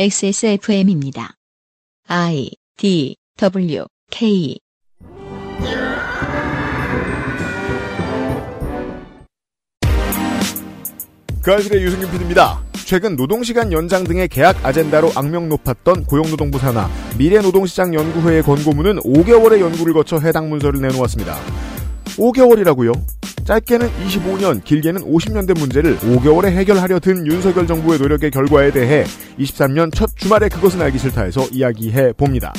XSFM입니다. I D W K 그 아실의 유승균 PD입니다. 최근 노동시간 연장 등의 계약 아젠다로 악명 높았던 고용노동부 산하 미래노동시장연구회의 권고문은 5개월의 연구를 거쳐 해당 문서를 내놓았습니다. 5개월이라고요? 짧게는 25년, 길게는 50년 된 문제를 5개월에 해결하려 든 윤석열 정부의 노력의 결과에 대해 23년 첫 주말에 그것은 알기 싫다에서 이야기해 봅니다.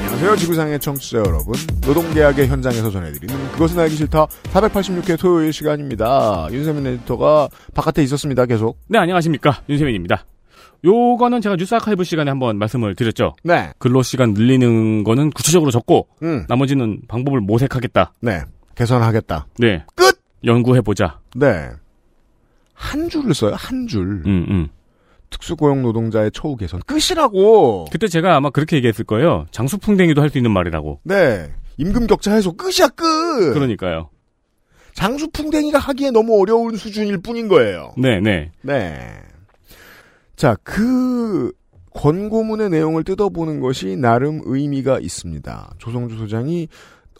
안녕하세요. 지구상의 청취자 여러분. 노동계약의 현장에서 전해드리는 그것은 알기 싫다 486회 토요일 시간입니다. 윤세민 에디터가 바깥에 있었습니다. 계속. 네, 안녕하십니까. 윤세민입니다. 요거는 제가 뉴스 아카이브 시간에 한번 말씀을 드렸죠. 네. 근로 시간 늘리는 거는 구체적으로 적고 음. 나머지는 방법을 모색하겠다. 네. 개선하겠다. 네. 끝! 연구해 보자. 네. 한 줄을 써요. 한 줄. 음, 음. 특수고용 노동자의 처우 개선. 끝이라고. 그때 제가 아마 그렇게 얘기했을 거예요. 장수풍뎅이도 할 수 있는 말이라고. 네. 임금 격차 해소 끝이야 끝. 그러니까요. 장수풍뎅이가 하기에 너무 어려운 수준일 뿐인 거예요. 네, 네. 네. 자, 그 권고문의 내용을 뜯어보는 것이 나름 의미가 있습니다. 조성주 소장이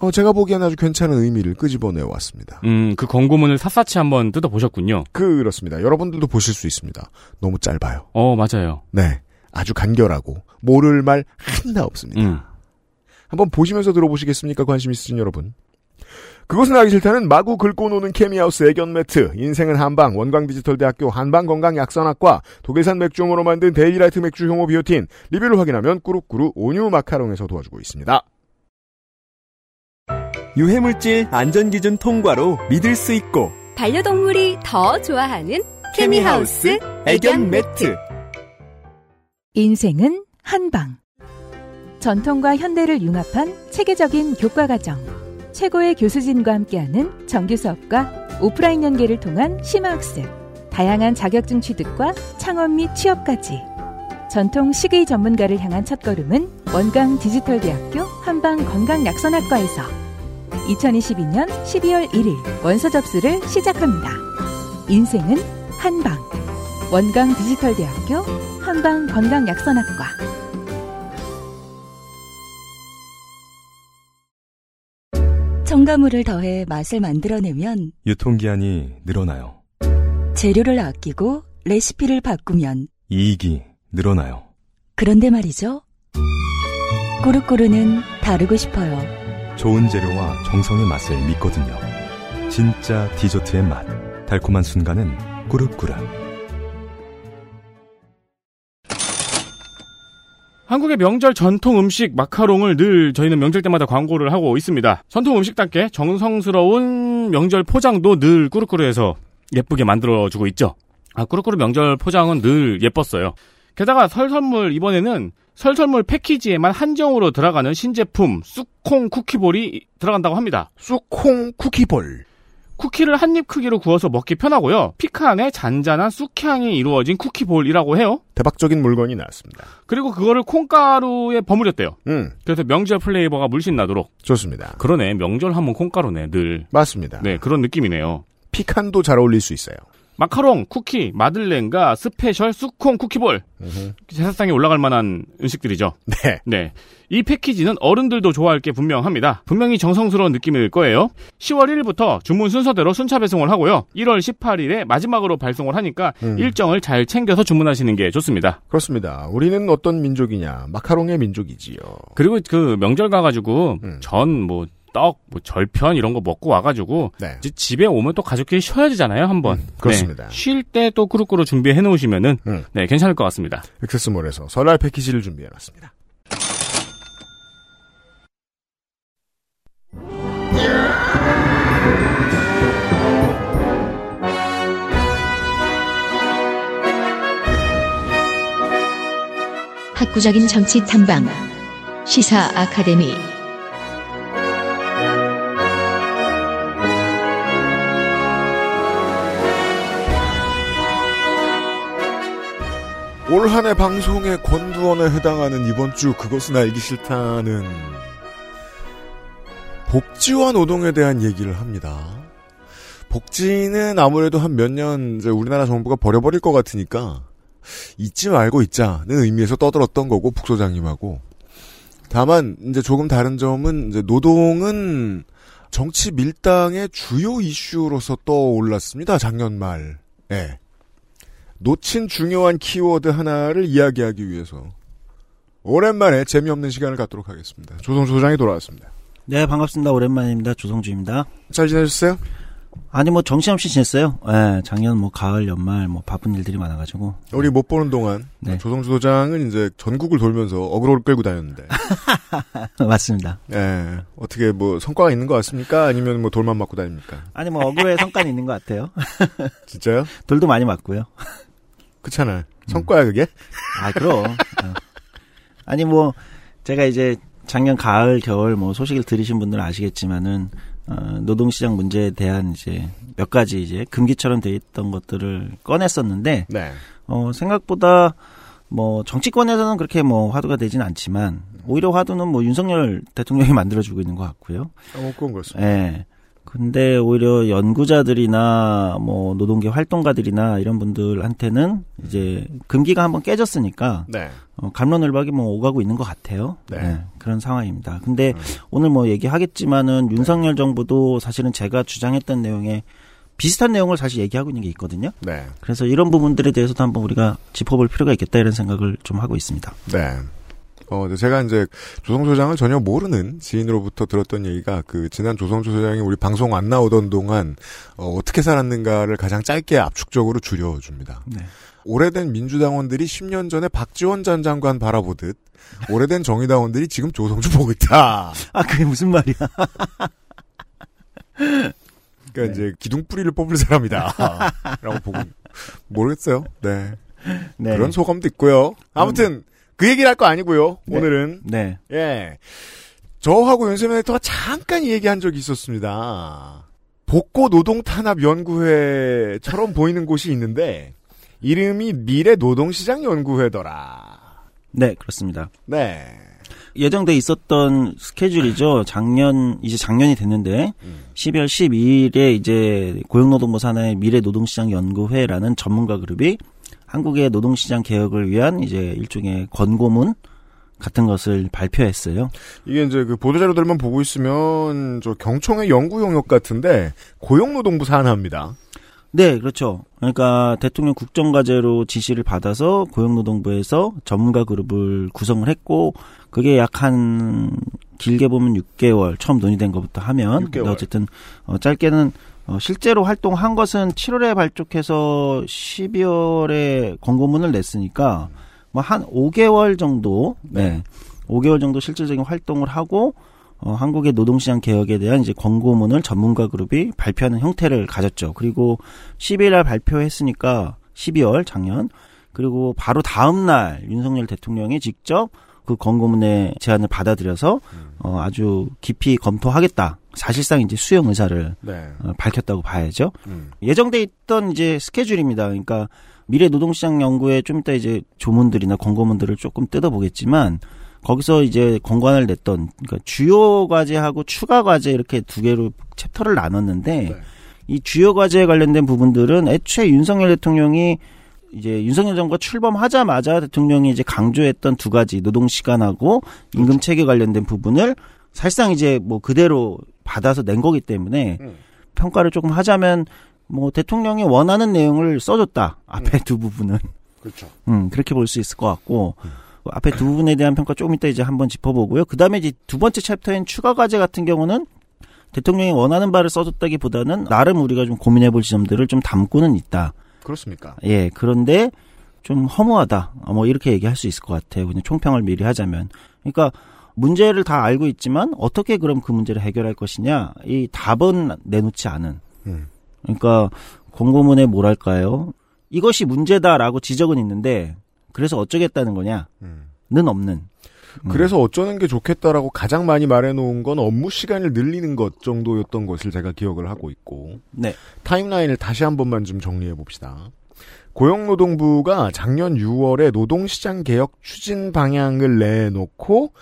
어, 제가 보기엔 아주 괜찮은 의미를 끄집어내 왔습니다. 음, 그 권고문을 샅샅이 한번 뜯어보셨군요. 그렇습니다. 여러분들도 보실 수 있습니다. 너무 짧아요. 어, 맞아요. 네. 아주 간결하고 모를 말 하나 없습니다. 음. 한번 보시면서 들어보시겠습니까? 관심 있으신 여러분. 그것은 알기 싫다는 마구 긁고 노는 케미하우스 애견 매트, 인생은 한방, 원광디지털대학교 한방건강약선학과, 독일산 맥주효모로 만든 데일리라이트 맥주 효모 비오틴, 리뷰를 확인하면 꾸룩꾸룩 온유 마카롱에서 도와주고 있습니다. 유해물질 안전기준 통과로 믿을 수 있고 반려동물이 더 좋아하는 케미하우스 애견 매트 인생은 한방. 전통과 현대를 융합한 체계적인 교과 과정. 최고의 교수진과 함께하는 정규 수업과 오프라인 연계를 통한 심화학습. 다양한 자격증 취득과 창업 및 취업까지. 전통 식의 전문가를 향한 첫걸음은 원광 디지털대학교 한방 건강약선학과에서 2022년 12월 1일 원서 접수를 시작합니다. 인생은 한방. 원광 디지털대학교 한방 건강약선학과. 첨가물을 더해 맛을 만들어내면 유통기한이 늘어나요. 재료를 아끼고 레시피를 바꾸면 이익이 늘어나요. 그런데 말이죠. 꾸르꾸르는 다르고 싶어요. 좋은 재료와 정성의 맛을 믿거든요. 진짜 디저트의 맛. 달콤한 순간은 꾸르꾸르. 한국의 명절 전통 음식 마카롱을 늘 저희는 명절 때마다 광고를 하고 있습니다. 전통 음식답게 정성스러운 명절 포장도 늘 꾸르꾸르해서 예쁘게 만들어주고 있죠. 아, 꾸르꾸르 명절 포장은 늘 예뻤어요. 게다가 설 선물 이번에는 설 선물 패키지에만 한정으로 들어가는 신제품 쑥콩 쿠키볼이 들어간다고 합니다. 쑥콩 쿠키볼. 쿠키를 한 입 크기로 구워서 먹기 편하고요. 피칸에 잔잔한 쑥향이 이루어진 쿠키볼이라고 해요. 대박적인 물건이 나왔습니다. 그리고 그거를 콩가루에 버무렸대요. 음, 그래서 명절 플레이버가 물씬 나도록. 좋습니다. 그러네. 명절 하면 콩가루네, 늘. 맞습니다. 네, 그런 느낌이네요. 피칸도 잘 어울릴 수 있어요. 마카롱, 쿠키, 마들렌과 스페셜 쑥콩 쿠키볼. 음흠. 제사상에 올라갈 만한 음식들이죠. 네. 네. 이 패키지는 어른들도 좋아할 게 분명합니다. 분명히 정성스러운 느낌일 거예요. 10월 1일부터 주문 순서대로 순차 배송을 하고요. 1월 18일에 마지막으로 발송을 하니까 음. 일정을 잘 챙겨서 주문하시는 게 좋습니다. 그렇습니다. 우리는 어떤 민족이냐? 마카롱의 민족이지요. 그리고 그 명절 가가지고 음. 전, 뭐, 떡, 뭐, 절편 이런 거 먹고 와가지고 네. 이제 집에 오면 또 가족끼리 쉬어야 되잖아요, 한번. 음, 그렇습니다. 네. 쉴때 또 꾸루꾸루 준비해 놓으시면은 음. 네, 괜찮을 것 같습니다. 액세스몰에서 설날 패키지를 준비해 놨습니다. 학구적인 정치 탐방 시사 아카데미 올 한 해 방송의 권두원에 해당하는 이번 주 그것은 알기 싫다는 복지와 노동에 대한 얘기를 합니다. 복지는 아무래도 한 몇년 우리나라 정부가 버려버릴 것 같으니까 잊지 말고 있자는 의미에서 떠들었던 거고 북소장님하고 다만 이제 조금 다른 점은 이제 노동은 정치 밀당의 주요 이슈로서 떠올랐습니다. 작년 말. 예. 놓친 중요한 키워드 하나를 이야기하기 위해서 오랜만에 재미없는 시간을 갖도록 하겠습니다. 조성조 소장이 돌아왔습니다. 네, 반갑습니다. 오랜만입니다. 조성주입니다. 잘 지내셨어요? 아니, 뭐, 정신없이 지냈어요. 예, 작년 뭐, 가을, 연말, 뭐, 바쁜 일들이 많아가지고. 우리 못 보는 동안 네. 조성주 소장은 이제 전국을 돌면서 어그로를 끌고 다녔는데 맞습니다. 예. 어떻게 뭐 성과가 있는 것 같습니까? 아니면 뭐 돌만 맞고 다닙니까? 아니, 뭐, 어그로의 성과는 있는 것 같아요. 진짜요? 돌도 많이 맞고요. 그렇잖아요. 성과야 그게? 아, 그럼. 어. 아니, 뭐, 제가 이제 작년 가을, 겨울 뭐, 소식을 들으신 분들은 아시겠지만은, 어, 노동시장 문제에 대한 이제 몇 가지 이제 금기처럼 돼 있던 것들을 꺼냈었는데, 네. 어, 생각보다 뭐 정치권에서는 그렇게 뭐 화두가 되진 않지만 오히려 화두는 뭐 윤석열 대통령이 만들어주고 있는 것 같고요. 어, 그건 그렇습니다. 예. 근데 오히려 연구자들이나 뭐 노동계 활동가들이나 이런 분들한테는 이제 금기가 한번 깨졌으니까 네. 어, 감론을박이 뭐 오가고 있는 것 같아요. 네. 네, 그런 상황입니다. 근데 음. 오늘 뭐 얘기하겠지만은 윤석열 정부도 사실은 제가 주장했던 내용에 비슷한 내용을 사실 얘기하고 있는 게 있거든요. 네. 그래서 이런 부분들에 대해서도 한번 우리가 짚어볼 필요가 있겠다 이런 생각을 좀 하고 있습니다. 네. 어, 제가 이제 조성조 소장을 전혀 모르는 지인으로부터 들었던 얘기가 그 지난 조성조 소장이 우리 방송 안 나오던 동안 어, 어떻게 살았는가를 가장 짧게 압축적으로 줄여줍니다. 네. 오래된 민주당원들이 10년 전에 박지원 전 장관 바라보듯 오래된 정의당원들이 지금 조성주 보고 있다. 아 그게 무슨 말이야? 그러니까 이제 기둥뿌리를 뽑을 사람이다. 라고 보고 모르겠어요. 네. 네. 그런 소감도 있고요. 아무튼 그 얘기를 할 거 아니고요. 네. 오늘은 네. 예. 저하고 윤세민 에디터가 잠깐 얘기한 적이 있었습니다. 복고 노동 탄압 연구회처럼 보이는 곳이 있는데 이름이 미래 노동시장 연구회더라. 네 그렇습니다. 네. 예정돼 있었던 스케줄이죠. 작년 이제 작년이 됐는데 음. 12월 12일에 이제 고용노동부 산하의 미래 노동시장 연구회라는 전문가 그룹이 한국의 노동시장 개혁을 위한 이제 일종의 권고문 같은 것을 발표했어요. 이게 이제 그 보도자료들만 보고 있으면 저 경총의 연구 용역 같은데 고용노동부 산하입니다. 네, 그렇죠. 그러니까 대통령 국정과제로 지시를 받아서 고용노동부에서 전문가 그룹을 구성을 했고 그게 약 한 길게 보면 6개월 처음 논의된 것부터 하면 6개월. 근데 어쨌든 어, 짧게는 어, 실제로 활동한 것은 7월에 발족해서 12월에 권고문을 냈으니까 뭐 한 5개월 정도 네. 5개월 정도 실질적인 활동을 하고 어, 한국의 노동시장 개혁에 대한 이제 권고문을 전문가 그룹이 발표하는 형태를 가졌죠. 그리고 10일 날 발표했으니까 12월 작년 그리고 바로 다음 날 윤석열 대통령이 직접 그 권고문의 제안을 받아들여서 어, 아주 깊이 검토하겠다. 사실상 이제 수용 의사를 네. 어, 밝혔다고 봐야죠. 음. 예정돼 있던 이제 스케줄입니다. 그러니까 미래 노동시장 연구에 좀 이따 이제 조문들이나 권고문들을 조금 뜯어보겠지만 거기서 이제 권관을 냈던 그러니까 주요 과제하고 추가 과제 이렇게 두 개로 챕터를 나눴는데 네. 이 주요 과제에 관련된 부분들은 애초에 윤석열 대통령이 이제 윤석열 정부가 출범하자마자 대통령이 이제 강조했던 두 가지 노동 시간하고 임금 체계 관련된 부분을 사실상 이제 뭐 그대로 받아서 낸 거기 때문에 음. 평가를 조금 하자면 뭐 대통령이 원하는 내용을 써줬다. 앞에 두 부분은. 그렇죠. 음 그렇게 볼 수 있을 것 같고 그 앞에 두 부분에 대한 평가 조금 이따 이제 한번 짚어보고요. 그 다음에 이제 두 번째 챕터인 추가 과제 같은 경우는 대통령이 원하는 바를 써줬다기보다는 나름 우리가 좀 고민해볼 지점들을 좀 담고는 있다. 그렇습니까? 예 그런데 좀 허무하다. 어, 뭐 이렇게 얘기할 수 있을 것 같아요. 그냥 총평을 미리 하자면. 그러니까 문제를 다 알고 있지만 어떻게 그럼 그 문제를 해결할 것이냐 이 답은 내놓지 않은 음. 그러니까 공고문에 뭐랄까요 이것이 문제다라고 지적은 있는데 그래서 어쩌겠다는 거냐는 음. 없는 음. 그래서 어쩌는 게 좋겠다라고 가장 많이 말해놓은 건 업무 시간을 늘리는 것 정도였던 것을 제가 기억을 하고 있고 네 타임라인을 다시 한 번만 좀 정리해 봅시다. 고용노동부가 작년 6월에 노동시장 개혁 추진 방향을 내놓고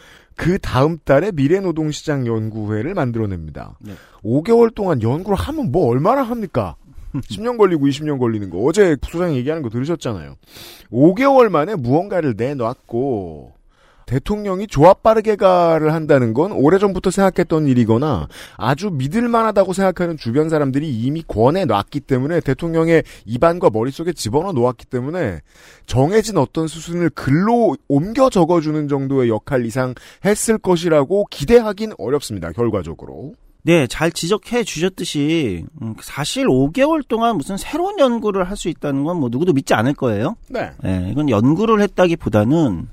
그 다음 달에 미래노동시장 연구회를 만들어냅니다. 네. 5개월 동안 연구를 하면 뭐 얼마나 합니까? 10년 걸리고 20년 걸리는 거. 어제 소장이 얘기하는 거 들으셨잖아요. 5개월 만에 무언가를 내놨고, 대통령이 조합 빠르게 가를 한다는 건 오래전부터 생각했던 일이거나 아주 믿을만하다고 생각하는 주변 사람들이 이미 권해 놨기 때문에 대통령의 입안과 머릿속에 집어넣어 놓았기 때문에 정해진 어떤 수순을 글로 옮겨 적어주는 정도의 역할 이상 했을 것이라고 기대하긴 어렵습니다. 결과적으로. 네, 잘 지적해 주셨듯이 음, 사실 5개월 동안 무슨 새로운 연구를 할 수 있다는 건 뭐 누구도 믿지 않을 거예요. 네. 네, 이건 연구를 했다기보다는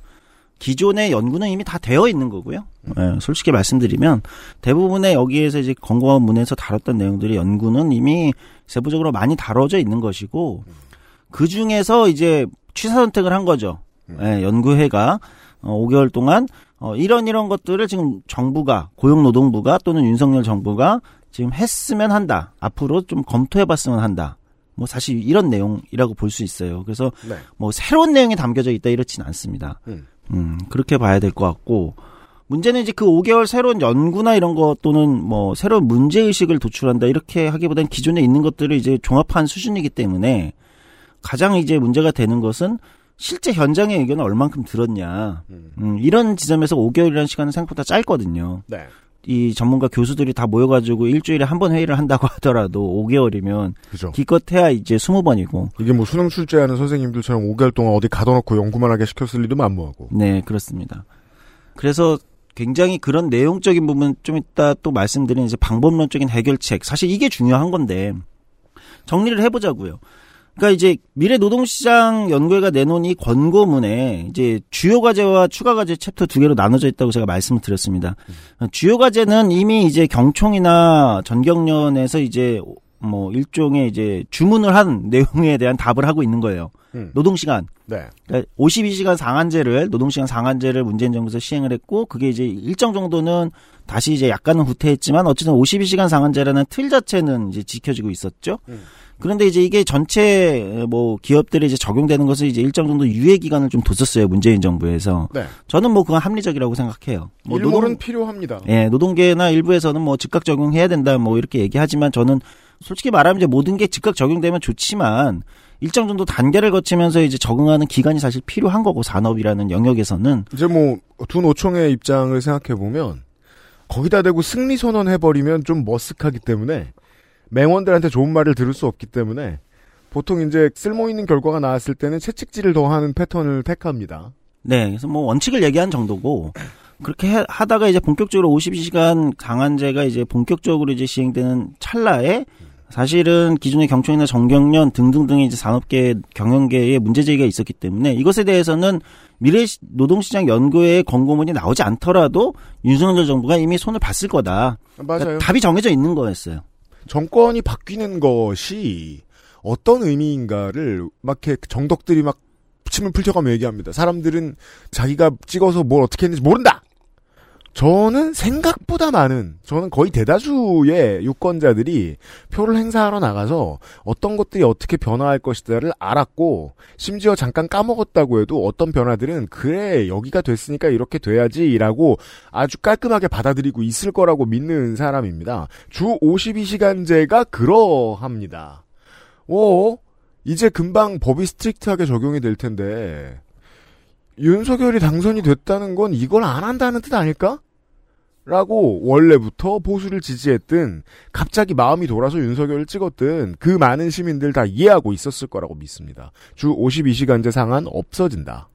기존의 연구는 이미 다 되어 있는 거고요. 네, 솔직히 말씀드리면 대부분의 여기에서 이제 건강문에서 다뤘던 내용들이 연구는 이미 세부적으로 많이 다뤄져 있는 것이고 그 중에서 이제 취사 선택을 한 거죠. 네, 연구회가 어, 5개월 동안 어, 이런 이런 것들을 지금 정부가 고용노동부가 또는 윤석열 정부가 지금 했으면 한다. 앞으로 좀 검토해봤으면 한다. 뭐 사실 이런 내용이라고 볼 수 있어요. 그래서 네. 뭐 새로운 내용이 담겨져 있다 이렇진 않습니다. 음. 음, 그렇게 봐야 될 것 같고 문제는 이제 그 5개월 새로운 연구나 이런 것 또는 뭐 새로운 문제 의식을 도출한다 이렇게 하기보다는 기존에 있는 것들을 이제 종합한 수준이기 때문에 가장 이제 문제가 되는 것은 실제 현장의 의견을 얼만큼 들었냐. 음, 이런 지점에서 5개월이라는 시간은 생각보다 짧거든요. 네. 이 전문가 교수들이 다 모여가지고 일주일에 한 번 회의를 한다고 하더라도 5개월이면 그죠. 기껏해야 이제 20번이고. 이게 뭐 수능 출제하는 선생님들처럼 5개월 동안 어디 가둬놓고 연구만 하게 시켰을 리도 만무하고. 네, 그렇습니다. 그래서 굉장히 그런 내용적인 부분 좀 이따 또 말씀드린 이제 방법론적인 해결책. 사실 이게 중요한 건데 정리를 해보자고요. 그러니까 이제 미래 노동시장 연구회가 내놓은 이 권고문에 이제 주요 과제와 추가 과제 챕터 두 개로 나눠져 있다고 제가 말씀을 드렸습니다. 주요 과제는 이미 이제 경총이나 전경련에서 이제 뭐 일종의 이제 주문을 한 내용에 대한 답을 하고 있는 거예요. 음. 노동 시간. 네. 그러니까 52시간 상한제를 노동 시간 상한제를 문재인 정부에서 시행을 했고 그게 이제 일정 정도는 다시 이제 약간은 후퇴했지만 어쨌든 52시간 상한제라는 틀 자체는 이제 지켜지고 있었죠. 음. 그런데 이제 이게 전체 뭐 기업들이 이제 적용되는 것을 이제 일정 정도 유예 기간을 좀 뒀었어요 문재인 정부에서. 네. 저는 뭐 그건 합리적이라고 생각해요. 뭐 일몰은 필요합니다. 예, 노동계나 일부에서는 뭐 즉각 적용해야 된다 뭐 이렇게 얘기하지만 저는 솔직히 말하면 이제 모든 게 즉각 적용되면 좋지만 일정 정도 단계를 거치면서 이제 적응하는 기간이 사실 필요한 거고 산업이라는 영역에서는 이제 뭐 두 노총의 입장을 생각해 보면 거기다 대고 승리 선언 해버리면 좀 머쓱하기 때문에 맹원들한테 좋은 말을 들을 수 없기 때문에 보통 이제 쓸모 있는 결과가 나왔을 때는 채찍질을 더하는 패턴을 택합니다. 네, 그래서 뭐 원칙을 얘기한 정도고 그렇게 해- 하다가 이제 본격적으로 52시간 강한제가 이제 본격적으로 이제 시행되는 찰나에 사실은 기존의 경총이나 정경련 등등등의 이제 산업계 경영계에 문제 제기가 있었기 때문에 이것에 대해서는 미래 시- 노동시장 연구회의 권고문이 나오지 않더라도 윤석열 정부가 이미 손을 봤을 거다. 맞아요. 그러니까 답이 정해져 있는 거였어요. 정권이 바뀌는 것이 어떤 의미인가를 막 이렇게 정덕들이 막 침을 풀쳐가며 얘기합니다. 사람들은 자기가 찍어서 뭘 어떻게 했는지 모른다! 저는 생각보다 많은, 저는 거의 대다수의 유권자들이 표를 행사하러 나가서 어떤 것들이 어떻게 변화할 것이다를 알았고, 심지어 잠깐 까먹었다고 해도 어떤 변화들은, 그래, 여기가 됐으니까 이렇게 돼야지라고 아주 깔끔하게 받아들이고 있을 거라고 믿는 사람입니다. 주 52시간제가 그러합니다. 오, 이제 금방 법이 strict하게 적용이 될 텐데, 윤석열이 당선이 됐다는 건 이걸 안 한다는 뜻 아닐까? 라고 원래부터 보수를 지지했든 갑자기 마음이 돌아서 윤석열을 찍었든 그 많은 시민들 다 이해하고 있었을 거라고 믿습니다. 주 52시간제 상한 없어진다.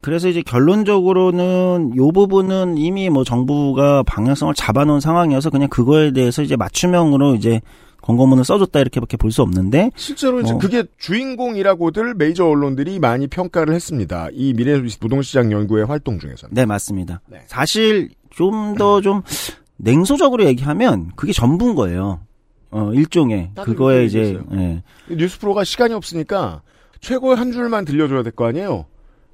그래서 이제 결론적으로는 요 부분은 이미 뭐 정부가 방향성을 잡아놓은 상황이어서 그냥 그거에 대해서 이제 맞춤형으로 이제 권고문을 써줬다 이렇게밖에 볼 수 없는데 실제로 이제 어. 그게 주인공이라고들 메이저 언론들이 많이 평가를 했습니다. 이 미래 노동시장 연구의 활동 중에서는. 네 맞습니다. 네. 사실 좀더좀 냉소적으로 얘기하면 그게 전부인 거예요. 어 일종의 그거에 이제. 예. 뉴스 프로가 시간이 없으니까 최고의 한 줄만 들려줘야 될 거 아니에요?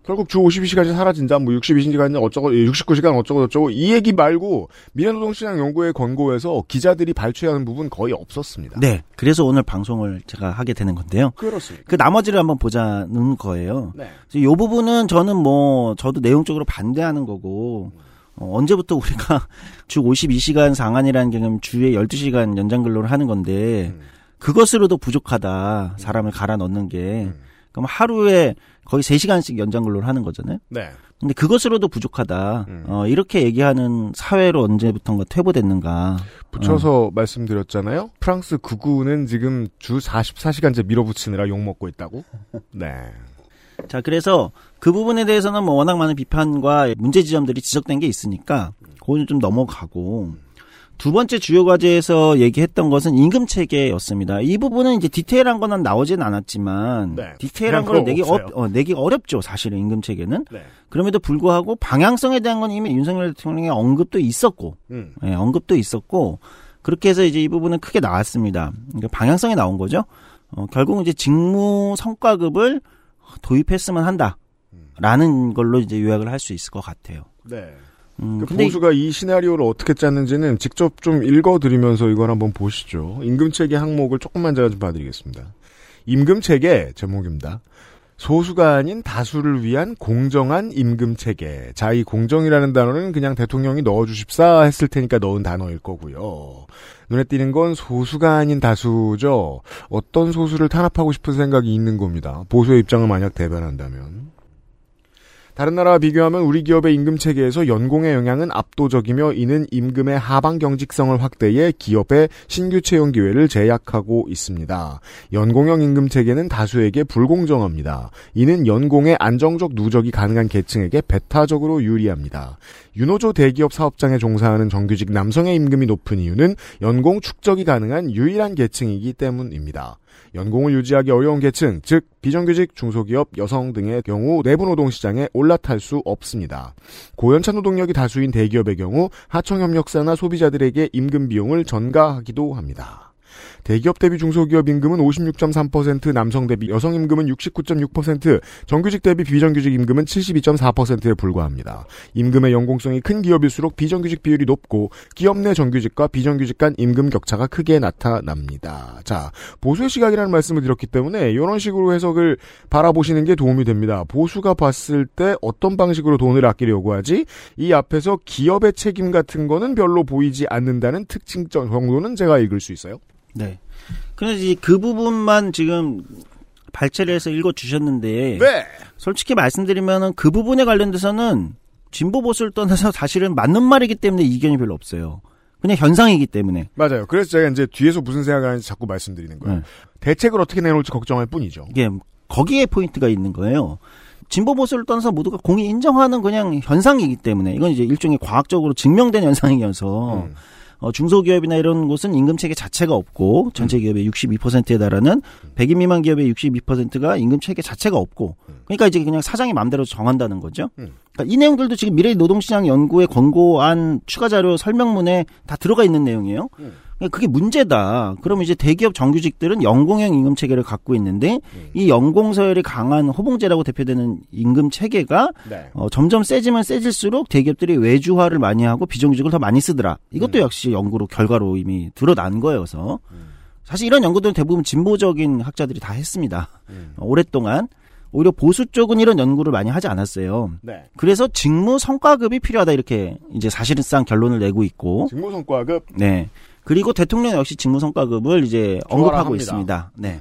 결국 주 52시간이 사라진다, 뭐 62시간이 어쩌고, 69시간 어쩌고 저쩌고, 이 얘기 말고, 미래노동시장 연구의 권고에서 기자들이 발췌하는 부분 거의 없었습니다. 네. 그래서 오늘 방송을 제가 하게 되는 건데요. 그렇습니다. 그 나머지를 한번 보자는 거예요. 네. 이 부분은 저는 뭐 저도 내용적으로 반대하는 거고 어, 언제부터 우리가 주 52시간 상한이라는 게 그럼 주에 12시간 연장 근로를 하는 건데 음. 그것으로도 부족하다. 사람을 갈아 넣는 게. 그럼 하루에 거의 3시간씩 연장 근로를 하는 거잖아요. 네. 근데 그것으로도 부족하다. 음. 어, 이렇게 얘기하는 사회로 언제부턴가 퇴보됐는가. 붙여서 말씀드렸잖아요. 프랑스 극우는 지금 주 44시간제 밀어붙이느라 욕먹고 있다고? 네. 자, 그래서 그 부분에 대해서는 뭐 워낙 많은 비판과 문제 지점들이 지적된 게 있으니까 그거는 좀 넘어가고 두 번째 주요 과제에서 얘기했던 것은 임금 체계였습니다. 이 부분은 이제 디테일한 거는 나오진 않았지만 네. 디테일한 걸 내기 어. 어, 내기 어렵죠. 사실은 임금 체계는. 네. 그럼에도 불구하고 방향성에 대한 건 이미 윤석열 대통령의 언급도 있었고 음. 예, 언급도 있었고 그렇게 해서 이제 이 부분은 크게 나왔습니다. 그러니까 방향성에 나온 거죠. 어, 결국 이제 직무 성과급을 도입했으면 한다라는 걸로 이제 요약을 할 수 있을 것 같아요. 네. 음, 그 근데 이- 보수가 이 시나리오를 어떻게 짰는지는 직접 좀 읽어드리면서 이걸 한번 보시죠. 임금체계 항목을 조금만 제가 좀 봐드리겠습니다. 임금체계 제목입니다. 소수가 아닌 다수를 위한 공정한 임금 체계. 자, 이 공정이라는 단어는 그냥 대통령이 넣어주십사 했을 테니까 넣은 단어일 거고요. 눈에 띄는 건 소수가 아닌 다수죠. 어떤 소수를 탄압하고 싶은 생각이 있는 겁니다. 보수의 입장을 만약 대변한다면. 다른 나라와 비교하면 우리 기업의 임금 체계에서 연공의 영향은 압도적이며 이는 임금의 하방 경직성을 확대해 기업의 신규 채용 기회를 제약하고 있습니다. 연공형 임금 체계는 다수에게 불공정합니다. 이는 연공의 안정적 누적이 가능한 계층에게 배타적으로 유리합니다. 윤호조 대기업 사업장에 종사하는 정규직 남성의 임금이 높은 이유는 연공 축적이 가능한 유일한 계층이기 때문입니다. 연공을 유지하기 어려운 계층, 즉 비정규직, 중소기업, 여성 등의 경우 내부 노동 시장에 올라탈 수 없습니다. 고연차 노동력이 다수인 대기업의 경우 하청 협력사나 소비자들에게 임금 비용을 전가하기도 합니다. 대기업 대비 중소기업 임금은 56.3%, 남성 대비 여성 임금은 69.6%, 정규직 대비 비정규직 임금은 72.4%에 불과합니다. 임금의 연공성이 큰 기업일수록 비정규직 비율이 높고 기업 내 정규직과 비정규직 간 임금 격차가 크게 나타납니다. 자, 보수의 시각이라는 말씀을 드렸기 때문에 이런 식으로 해석을 바라보시는 게 도움이 됩니다. 보수가 봤을 때 어떤 방식으로 돈을 아끼려고 하지? 이 앞에서 기업의 책임 같은 거는 별로 보이지 않는다는 특징 정도는 제가 읽을 수 있어요. 네. 그래서 이제 그 부분만 지금 발췌를 해서 읽어 주셨는데 네. 솔직히 말씀드리면은 그 부분에 관련돼서는 진보 보수를 떠나서 사실은 맞는 말이기 때문에 이견이 별로 없어요. 그냥 현상이기 때문에. 맞아요. 그래서 제가 이제 뒤에서 무슨 생각을 하는지 자꾸 말씀드리는 거예요. 네. 대책을 어떻게 내놓을지 걱정할 뿐이죠. 이게 거기에 포인트가 있는 거예요. 진보 보수를 떠나서 모두가 공이 인정하는 그냥 현상이기 때문에 이건 이제 일종의 과학적으로 증명된 현상이어서 음. 어, 중소기업이나 이런 곳은 임금 체계 자체가 없고 전체 기업의 62%에 달하는 100인 미만 기업의 62%가 임금 체계 자체가 없고 그러니까 이제 그냥 사장이 마음대로 정한다는 거죠. 음. 그러니까 이 내용들도 지금 미래 노동시장 연구에 권고한 추가 자료 설명문에 다 들어가 있는 내용이에요. 음. 그러니까 그게 문제다. 그러면 이제 대기업 정규직들은 연공형 임금 체계를 갖고 있는데 음. 이 연공 서열이 강한 호봉제라고 대표되는 임금 체계가 네. 어, 점점 세지면 세질수록 대기업들이 외주화를 많이 하고 비정규직을 더 많이 쓰더라. 이것도 역시 연구로 결과로 이미 드러난 거예요. 그래서 사실 이런 연구들은 대부분 진보적인 학자들이 다 했습니다. 음. 어, 오랫동안 오히려 보수 쪽은 이런 연구를 많이 하지 않았어요. 네. 그래서 직무 성과급이 필요하다 이렇게 이제 사실상 결론을 내고 있고, 직무 성과급 네. 그리고 대통령 역시 직무 성과급을 이제 언급하고 합니다. 있습니다. 네.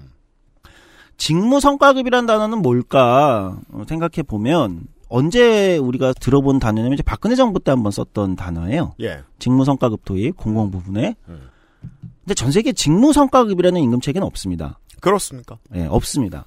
직무 성과급이라는 단어는 뭘까 어, 생각해 보면 언제 우리가 들어본 단어냐면 이제 박근혜 정부 때 한번 썼던 단어예요. 예. 직무 성과급 도입 공공 부분에. 음. 근데 전 세계 직무 성과급이라는 임금 체계는 없습니다. 그렇습니까? 예, 없습니다.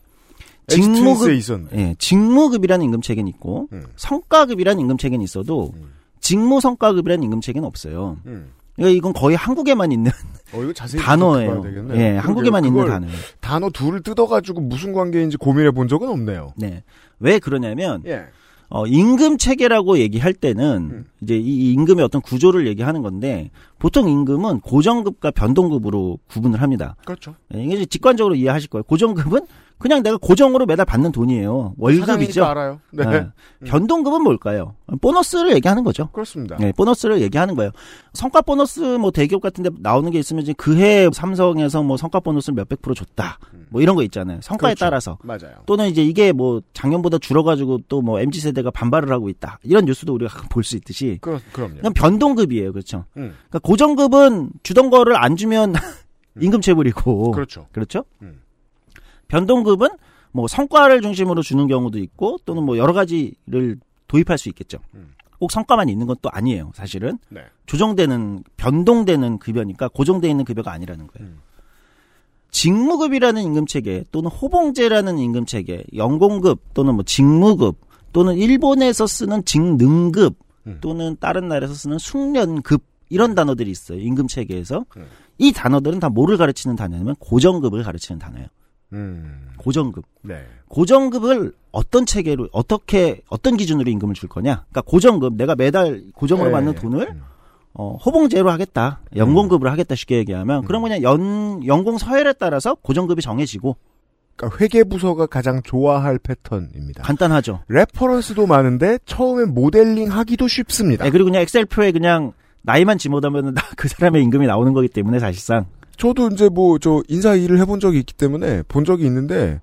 직무급에 직무급 있었네. 예, 직무급이라는 임금 체계는 있고 음. 성과급이라는 임금 체계는 있어도 음. 직무 성과급이라는 임금 체계는 없어요. 음. 그러니까 이건 거의 한국에만 있는 어 단어예요. 예, 그러게요. 한국에만 있는 단어예요. 단어 둘을 뜯어가지고 무슨 관계인지 고민해 본 적은 없네요. 네. 왜 그러냐면 예. 어, 임금 체계라고 얘기할 때는 음. 이제 이 임금의 어떤 구조를 얘기하는 건데 보통 임금은 고정급과 변동급으로 구분을 합니다. 그렇죠. 예, 이게 직관적으로 이해하실 거예요. 고정급은 그냥 내가 고정으로 매달 받는 돈이에요. 월급이죠. 알아요. 네. 네. 변동급은 뭘까요? 보너스를 얘기하는 거죠. 그렇습니다. 네, 보너스를 얘기하는 거예요. 성과 보너스 뭐 대기업 같은 데 나오는 게 있으면 그해 삼성에서 뭐 성과 보너스를 몇백 프로 줬다. 뭐 이런 거 있잖아요. 성과에 그렇죠. 따라서. 맞아요. 또는 이제 이게 뭐 작년보다 줄어 가지고 또 뭐 MZ 세대가 반발을 하고 있다. 이런 뉴스도 우리가 볼 수 있듯이. 그럼 그럼요. 그냥 변동급이에요, 그렇죠? 음. 그러니까 고정급은 주던 거를 안 주면 임금 체불이고. 그렇죠. 그렇죠? 음. 변동급은 뭐 성과를 중심으로 주는 경우도 있고 또는 뭐 여러 가지를 도입할 수 있겠죠. 음. 꼭 성과만 있는 건 또 아니에요, 사실은. 네. 조정되는 변동되는 급여니까 고정돼 있는 급여가 아니라는 거예요. 음. 직무급이라는 임금 체계 또는 호봉제라는 임금 체계, 연공급 또는 뭐 직무급 또는 일본에서 쓰는 직능급 음. 또는 다른 나라에서 쓰는 숙련급 이런 단어들이 있어요. 임금 체계에서. 음. 이 단어들은 다 뭐를 가르치는 단어냐면 고정급을 가르치는 단어예요. 음. 고정급. 네. 고정급을 어떤 체계로 어떻게 어떤 기준으로 임금을 줄 거냐? 그러니까 고정급 내가 매달 고정으로 네. 받는 돈을 음. 어, 호봉제로 하겠다. 연공급으로 하겠다 쉽게 얘기하면 음. 그럼 그냥 연 연공 서열에 따라서 고정급이 정해지고 그러니까 회계부서가 가장 좋아할 패턴입니다. 간단하죠. reference도 많은데 처음에 모델링 하기도 쉽습니다. 네, 그리고 그냥 엑셀표에 그냥 나이만 집어넣으면 그 사람의 임금이 나오는 거기 때문에 사실상 저도 이제 뭐 저 인사 일을 해본 적이 있기 때문에 본 적이 있는데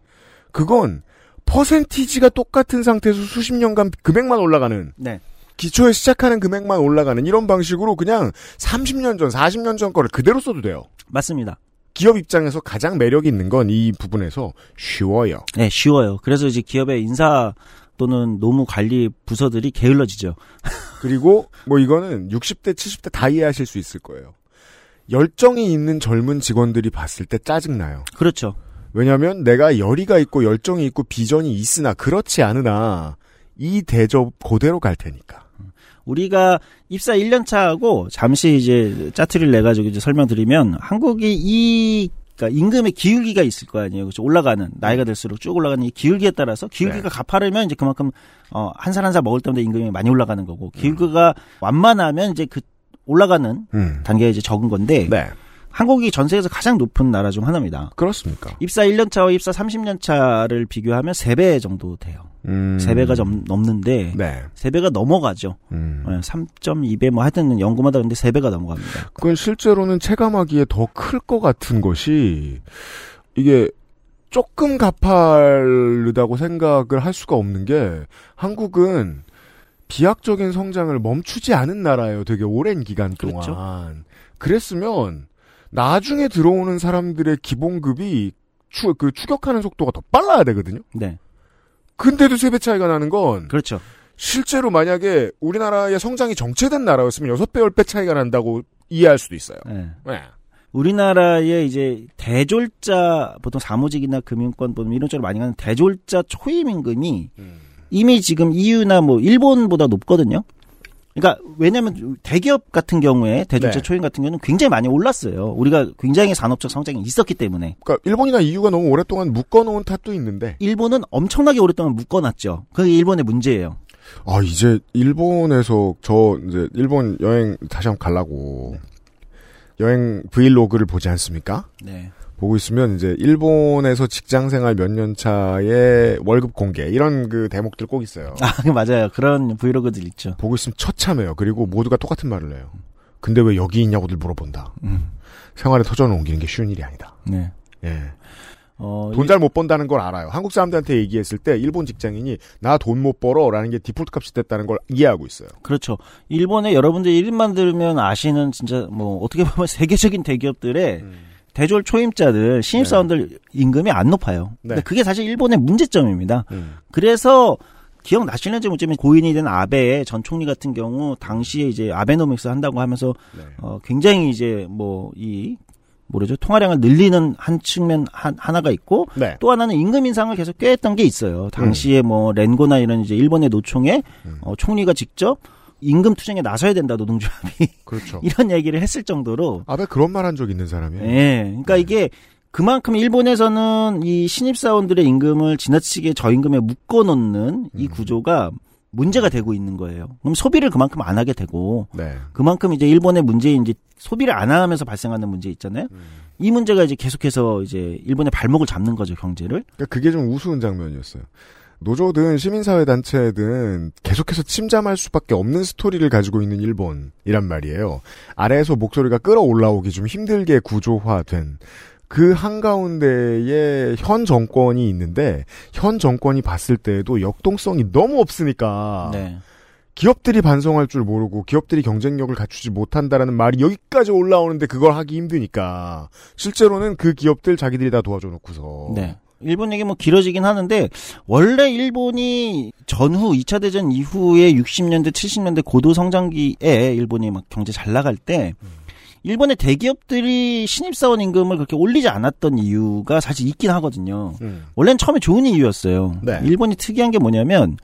그건 퍼센티지가 똑같은 상태에서 수십 년간 금액만 올라가는 네. 기초에 시작하는 금액만 올라가는 이런 방식으로 그냥 30년 전, 40년 전 거를 그대로 써도 돼요. 맞습니다. 기업 입장에서 가장 매력 있는 건 이 부분에서 쉬워요. 네, 쉬워요. 그래서 이제 기업의 인사 또는 노무 관리 부서들이 게을러지죠. 그리고 뭐 이거는 60대, 70대 다 이해하실 수 있을 거예요. 열정이 있는 젊은 직원들이 봤을 때 짜증나요. 그렇죠. 왜냐하면 내가 열의가 있고 열정이 있고 비전이 있으나 그렇지 않으나 이 대접 그대로 갈 테니까. 우리가 입사 1년 차하고 잠시 이제 짜투리를 내 가지고 이제 설명드리면 한국이 이 그러니까 임금의 기울기가 있을 거 아니에요. 그렇죠. 올라가는 나이가 들수록 쭉 올라가는 이 기울기에 따라서 기울기가 네. 가파르면 이제 그만큼 어, 한 살 한 살 먹을 때마다 임금이 많이 올라가는 거고 기울기가 완만하면 이제 그 올라가는 음. 단계가 이제 적은 건데 네. 한국이 전 세계에서 가장 높은 나라 중 하나입니다. 그렇습니까? 입사 1년 차와 입사 30년 차를 비교하면 3배 정도 돼요. 음. 3배가 좀 넘는데 네. 3배가 넘어가죠. 음. 네, 3.2배 뭐 하여튼 연구마다 근데 3배가 넘어갑니다. 그건 실제로는 체감하기에 더 클 것 같은 것이 이게 조금 가파르다고 생각을 할 수가 없는 게 한국은 비약적인 성장을 멈추지 않은 나라예요. 되게 오랜 기간 동안. 그렇죠. 그랬으면 나중에 들어오는 사람들의 기본급이 추, 그 추격하는 속도가 더 빨라야 되거든요. 네. 근데도 세배 차이가 나는 건 그렇죠. 실제로 만약에 우리나라의 성장이 정체된 나라였으면 여섯 배, 열 배 차이가 난다고 이해할 수도 있어요. 네. 네. 우리나라의 이제 대졸자 보통 사무직이나 금융권 보면 이런 쪽으로 많이 가는 대졸자 초임 임금이 음. 이미 지금 EU나 뭐 일본보다 높거든요. 그러니까 왜냐하면 대기업 같은 경우에 대졸자 네. 초임 같은 경우는 굉장히 많이 올랐어요. 우리가 굉장히 산업적 성장이 있었기 때문에 그러니까 일본이나 EU가 너무 오랫동안 묶어놓은 탓도 있는데 일본은 엄청나게 오랫동안 묶어놨죠. 그게 일본의 문제예요. 아 이제 일본에서 저 이제 일본 여행 다시 한번 가려고 여행 브이로그를 보지 않습니까? 네. 보고 있으면 이제 일본에서 직장 생활 몇 년 차의 월급 공개 이런 그 대목들 꼭 있어요. 아 맞아요. 그런 브이로그들 있죠. 보고 있으면 처참해요. 그리고 모두가 똑같은 말을 해요. 근데 왜 여기 있냐고들 물어본다. 음. 생활의 터전을 옮기는 게 쉬운 일이 아니다. 네. 예. 어, 돈잘 못 번다는 걸 알아요. 한국 사람들한테 얘기했을 때 일본 직장인이 나 돈 못 벌어라는 게 디폴트 값이 됐다는 걸 이해하고 있어요. 그렇죠. 일본에 여러분들이 이름만 들으면 아시는 진짜 뭐 어떻게 보면 세계적인 대기업들의 음. 대졸 초임자들 신입사원들 임금이 안 높아요. 네. 근데 그게 사실 일본의 문제점입니다. 음. 그래서 기억나시는지 모르지만 고인이 된 아베 전 총리 같은 경우 당시에 이제 아베노믹스 한다고 하면서 네. 어 굉장히 이제 뭐 이 뭐라죠 통화량을 늘리는 한 측면 한, 하나가 있고 네. 또 하나는 임금 인상을 계속 꾀했던 게 있어요. 당시에 뭐 렌고나 이런 이제 일본의 노총에 음. 어, 총리가 직접 임금 투쟁에 나서야 된다 노동조합이 그렇죠. 이런 얘기를 했을 정도로 아베 그런 말 한 적 있는 사람이에요. 예. 그러니까 이게 그만큼 일본에서는 이 신입사원들의 임금을 지나치게 저임금에 묶어놓는 이 음. 구조가 문제가 되고 있는 거예요. 그럼 소비를 그만큼 안 하게 되고 네. 그만큼 이제 일본의 문제 이제 소비를 안 하면서 발생하는 문제 있잖아요. 음. 이 문제가 이제 계속해서 이제 일본의 발목을 잡는 거죠 경제를. 그러니까 그게 좀 우스운 장면이었어요. 노조든 시민사회 단체든 계속해서 침잠할 수밖에 없는 스토리를 가지고 있는 일본이란 말이에요. 아래에서 목소리가 끌어올라오기 좀 힘들게 구조화된 그 한가운데에 현 정권이 있는데 현 정권이 봤을 때에도 역동성이 너무 없으니까 네. 기업들이 반성할 줄 모르고 기업들이 경쟁력을 갖추지 못한다라는 말이 여기까지 올라오는데 그걸 하기 힘드니까 실제로는 그 기업들 자기들이 다 도와줘 놓고서 네. 일본 얘기 뭐 길어지긴 하는데 원래 일본이 전후 2차 대전 이후에 60년대 70년대 고도 성장기에 일본이 막 경제 잘 나갈 때 일본의 대기업들이 신입사원 임금을 그렇게 올리지 않았던 이유가 사실 있긴 하거든요. 음. 원래는 처음에 좋은 이유였어요. 네. 일본이 특이한 게 뭐냐면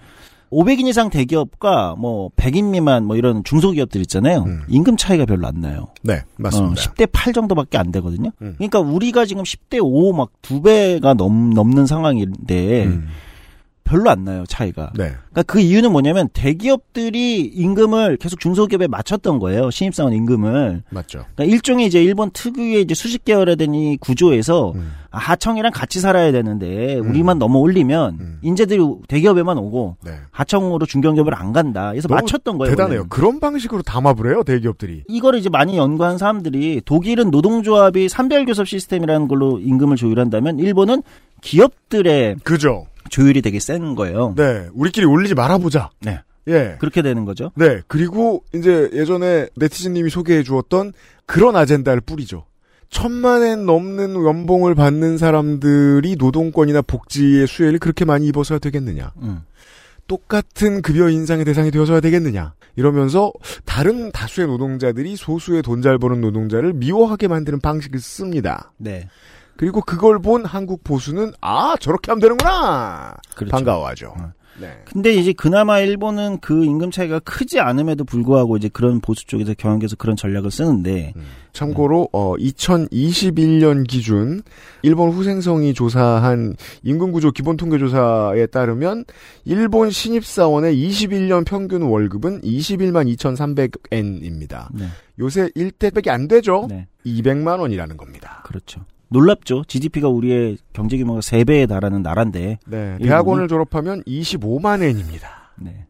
500인 이상 대기업과 뭐 100인 미만 뭐 이런 중소기업들 있잖아요. 음. 임금 차이가 별로 안 나요. 네 맞습니다. 어, 10대 8 정도밖에 안 되거든요. 음. 그러니까 우리가 지금 10대 5 막 두 배가 넘, 넘는 상황인데 음. 별로 안 나요, 차이가. 네. 그러니까 그 이유는 뭐냐면 대기업들이 임금을 계속 중소기업에 맞췄던 거예요. 신입사원 임금을. 맞죠. 그러니까 일종의 이제 일본 특유의 이제 수직 계열화 된이 구조에서 음. 아, 하청이랑 같이 살아야 되는데 음. 우리만 넘어 올리면 음. 인재들이 대기업에만 오고 네. 하청으로 중견기업을 안 간다. 그래서 맞췄던 거예요. 대단해요. 원래는. 그런 방식으로 담합을 해요 대기업들이. 이거를 이제 많이 연구한 사람들이 독일은 노동조합이 산별교섭 시스템이라는 걸로 임금을 조율한다면 일본은 기업들의 그죠. 조율이 되게 센 거예요. 네, 우리끼리 올리지 말아보자. 네. 예. 그렇게 되는 거죠. 네, 그리고 이제 예전에 네티즌님이 소개해 주었던 그런 아젠다를 뿌리죠. 천만엔 넘는 연봉을 받는 사람들이 노동권이나 복지의 수혜를 그렇게 많이 입어서야 되겠느냐. 음. 똑같은 급여 인상의 대상이 되어서야 되겠느냐. 이러면서 다른 다수의 노동자들이 소수의 돈 잘 버는 노동자를 미워하게 만드는 방식을 씁니다. 네. 그리고 그걸 본 한국 보수는 아 저렇게 하면 되는구나 그렇죠. 반가워하죠. 어. 네. 근데 이제 그나마 일본은 그 임금 차이가 크지 않음에도 불구하고 이제 그런 보수 쪽에서 경영계에서 그런 전략을 쓰는데 참고로 어 2021년 기준 일본 후생성이 조사한 임금 구조 기본 통계 조사에 따르면 일본 신입 사원의 21년 평균 월급은 21만 2,300엔입니다. 네. 요새 1대밖에 안 되죠. 네. 200만 원이라는 겁니다. 그렇죠. 놀랍죠. GDP가 우리의 경제 규모가 3배에 달하는 나라인데. 네? 대학원을 졸업하면 25만 엔입니다. 네.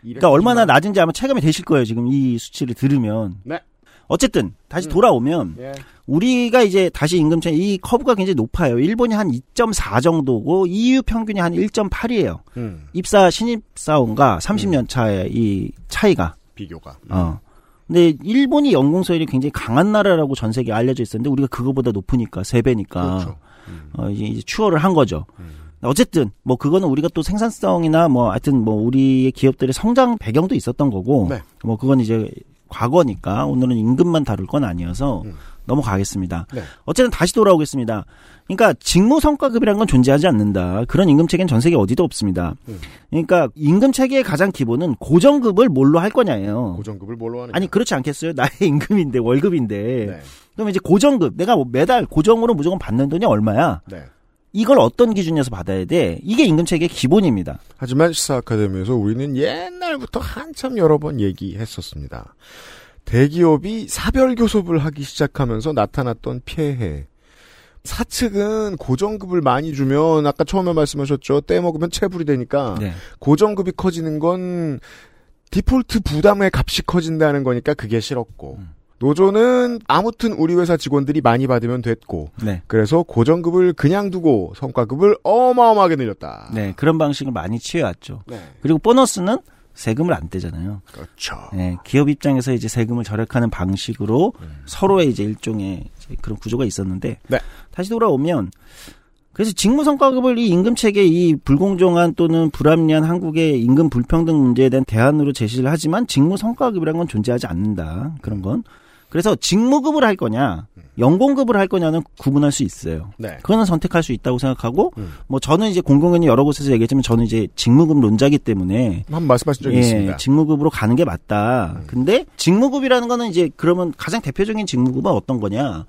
그러니까 얼마나 낮은지 아마 체감이 되실 거예요. 지금 이 수치를 들으면. 네. 어쨌든 다시 음. 돌아오면 예. 우리가 이제 다시 임금 차이 이 커브가 굉장히 높아요. 일본이 한 2.4 정도고 EU 평균이 한 1.8이에요. 음, 입사 신입 사원과 30년 차의 이 차이가. 비교가. 어. 근데 일본이 연공 서열이 굉장히 강한 나라라고 전 세계에 알려져 있었는데 우리가 그거보다 높으니까 세 배니까 그렇죠. 음. 어, 이제, 이제 추월을 한 거죠. 음. 어쨌든 뭐 그거는 우리가 또 생산성이나 뭐 하여튼 뭐 우리의 기업들의 성장 배경도 있었던 거고 네. 뭐 그건 이제 과거니까 오늘은 임금만 다룰 건 아니어서 음. 넘어가겠습니다. 네. 어쨌든 다시 돌아오겠습니다. 그러니까 직무 성과급이라는 건 존재하지 않는다. 그런 임금 체계는 전 세계 어디도 없습니다. 음. 그러니까 임금 체계의 가장 기본은 고정급을 뭘로 할 거냐예요. 고정급을 뭘로 하느냐. 아니 그렇지 않겠어요? 나의 임금인데 월급인데. 네. 그럼 이제 고정급 내가 뭐 매달 고정으로 무조건 받는 돈이 얼마야? 네. 이걸 어떤 기준에서 받아야 돼? 이게 임금 체계의 기본입니다. 하지만 시사 아카데미에서 우리는 옛날부터 한참 여러 번 얘기했었습니다. 대기업이 사별 교섭을 하기 시작하면서 나타났던 피해. 사측은 고정급을 많이 주면 아까 처음에 말씀하셨죠. 떼 먹으면 체불이 되니까 네. 고정급이 커지는 건 디폴트 부담의 값이 커진다는 거니까 그게 싫었고 음. 노조는 아무튼 우리 회사 직원들이 많이 받으면 됐고 네. 그래서 고정급을 그냥 두고 성과급을 어마어마하게 늘렸다. 네. 그런 방식을 많이 취해왔죠. 네. 그리고 보너스는 세금을 안 떼잖아요. 그렇죠. 네, 기업 입장에서 이제 세금을 절약하는 방식으로 서로의 이제 일종의 이제 그런 구조가 있었는데 네. 다시 돌아오면 그래서 직무성과급을 이 임금 체계 이 불공정한 또는 불합리한 한국의 임금 불평등 문제에 대한 대안으로 제시를 하지만 직무성과급이라는 건 존재하지 않는다. 그런 건. 그래서 직무급을 할 거냐, 연공급을 할 거냐는 구분할 수 있어요. 네. 그거는 선택할 수 있다고 생각하고, 음. 뭐 저는 이제 공공연히 여러 곳에서 얘기했지만 저는 이제 직무급 론자기 때문에 한번 말씀하신 적이 예, 있습니다. 직무급으로 가는 게 맞다. 음. 근데 직무급이라는 거는 이제 그러면 가장 대표적인 직무급은 어떤 거냐?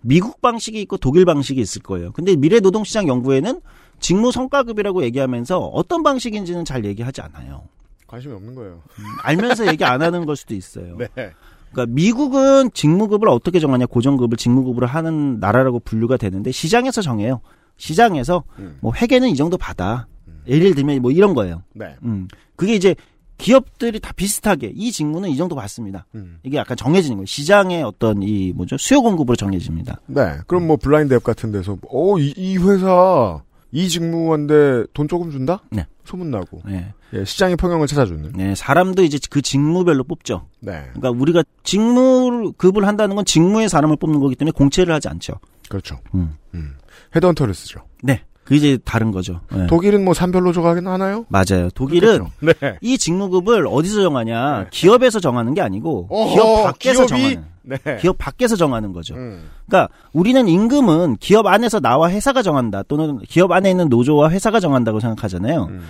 미국 방식이 있고 독일 방식이 있을 거예요. 근데 미래 노동시장 연구에는 직무 성과급이라고 얘기하면서 어떤 방식인지는 잘 얘기하지 않아요. 관심이 없는 거예요. 알면서 얘기 안 하는 걸 수도 있어요. 네. 그러니까 미국은 직무급을 어떻게 정하냐 고정급을 직무급으로 하는 나라라고 분류가 되는데 시장에서 정해요. 시장에서 음. 뭐 회계는 이 정도 받아. 예를 들면 뭐 이런 거예요. 네. 음. 그게 이제 기업들이 다 비슷하게 이 직무는 이 정도 받습니다. 음. 이게 약간 정해지는 거예요. 시장의 어떤 이 뭐죠 수요 공급으로 정해집니다. 네. 그럼 뭐 블라인드 앱 같은 데서 어, 이, 이 회사 이 직무한데 돈 조금 준다? 네. 소문 나고. 네. 예, 시장의 평형을 찾아주는. 네, 사람도 이제 그 직무별로 뽑죠. 네. 그러니까 우리가 직무급을 한다는 건 직무의 사람을 뽑는 거기 때문에 공채를 하지 않죠. 그렇죠. 음. 음. 헤드헌터를 쓰죠. 네. 그게 이제 다른 거죠. 네. 독일은 뭐 산별로 조각은 하나요? 맞아요. 독일은 네. 이 직무급을 어디서 정하냐? 네. 기업에서 정하는 게 아니고 어허, 기업 밖에서 기업이? 정하는. 네. 기업 밖에서 정하는 거죠. 음. 그러니까 우리는 임금은 기업 안에서 나와 회사가 정한다 또는 기업 안에 있는 노조와 회사가 정한다고 생각하잖아요. 음.